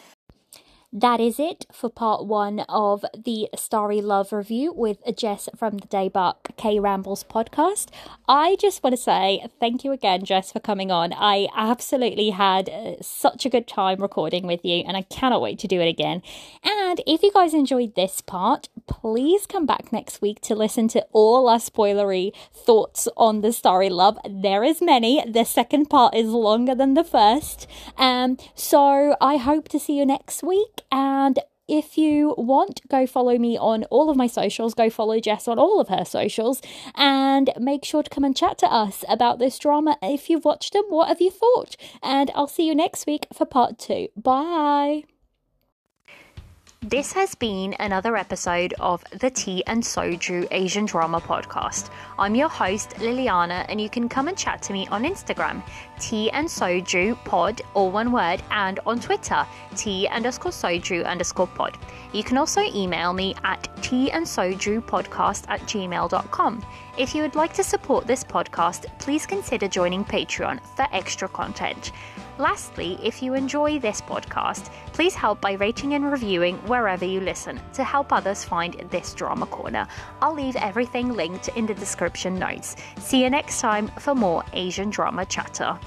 that is it for part one of the Starry Love review with Jess from the Daebak K Rambles podcast. I just want to say thank you again, Jess, for coming on. I absolutely had uh, such a good time recording with you, and I cannot wait to do it again. And if you guys enjoyed this part, please come back next week to listen to all our spoilery thoughts on the Starry Love. There is many. The second part is longer than the first. Um, so I hope to see you next week. And if you want, go follow me on all of my socials. Go follow Jess on all of her socials. And make sure to come and chat to us about this drama. If you've watched them, what have you thought? And I'll see you next week for part two. Bye. This has been another episode of the Tea and Soju Asian Drama Podcast. I'm your host, Liliana, and you can come and chat to me on Instagram, Tea and Soju Pod, all one word, and on Twitter, Tea underscore Soju underscore pod. You can also email me at tea and soju podcast at gmail.com. If you would like to support this podcast, please consider joining Patreon for extra content. Lastly, if you enjoy this podcast, please help by rating and reviewing wherever you listen to help others find this drama corner. I'll leave everything linked in the description notes. See you next time for more Asian drama chatter.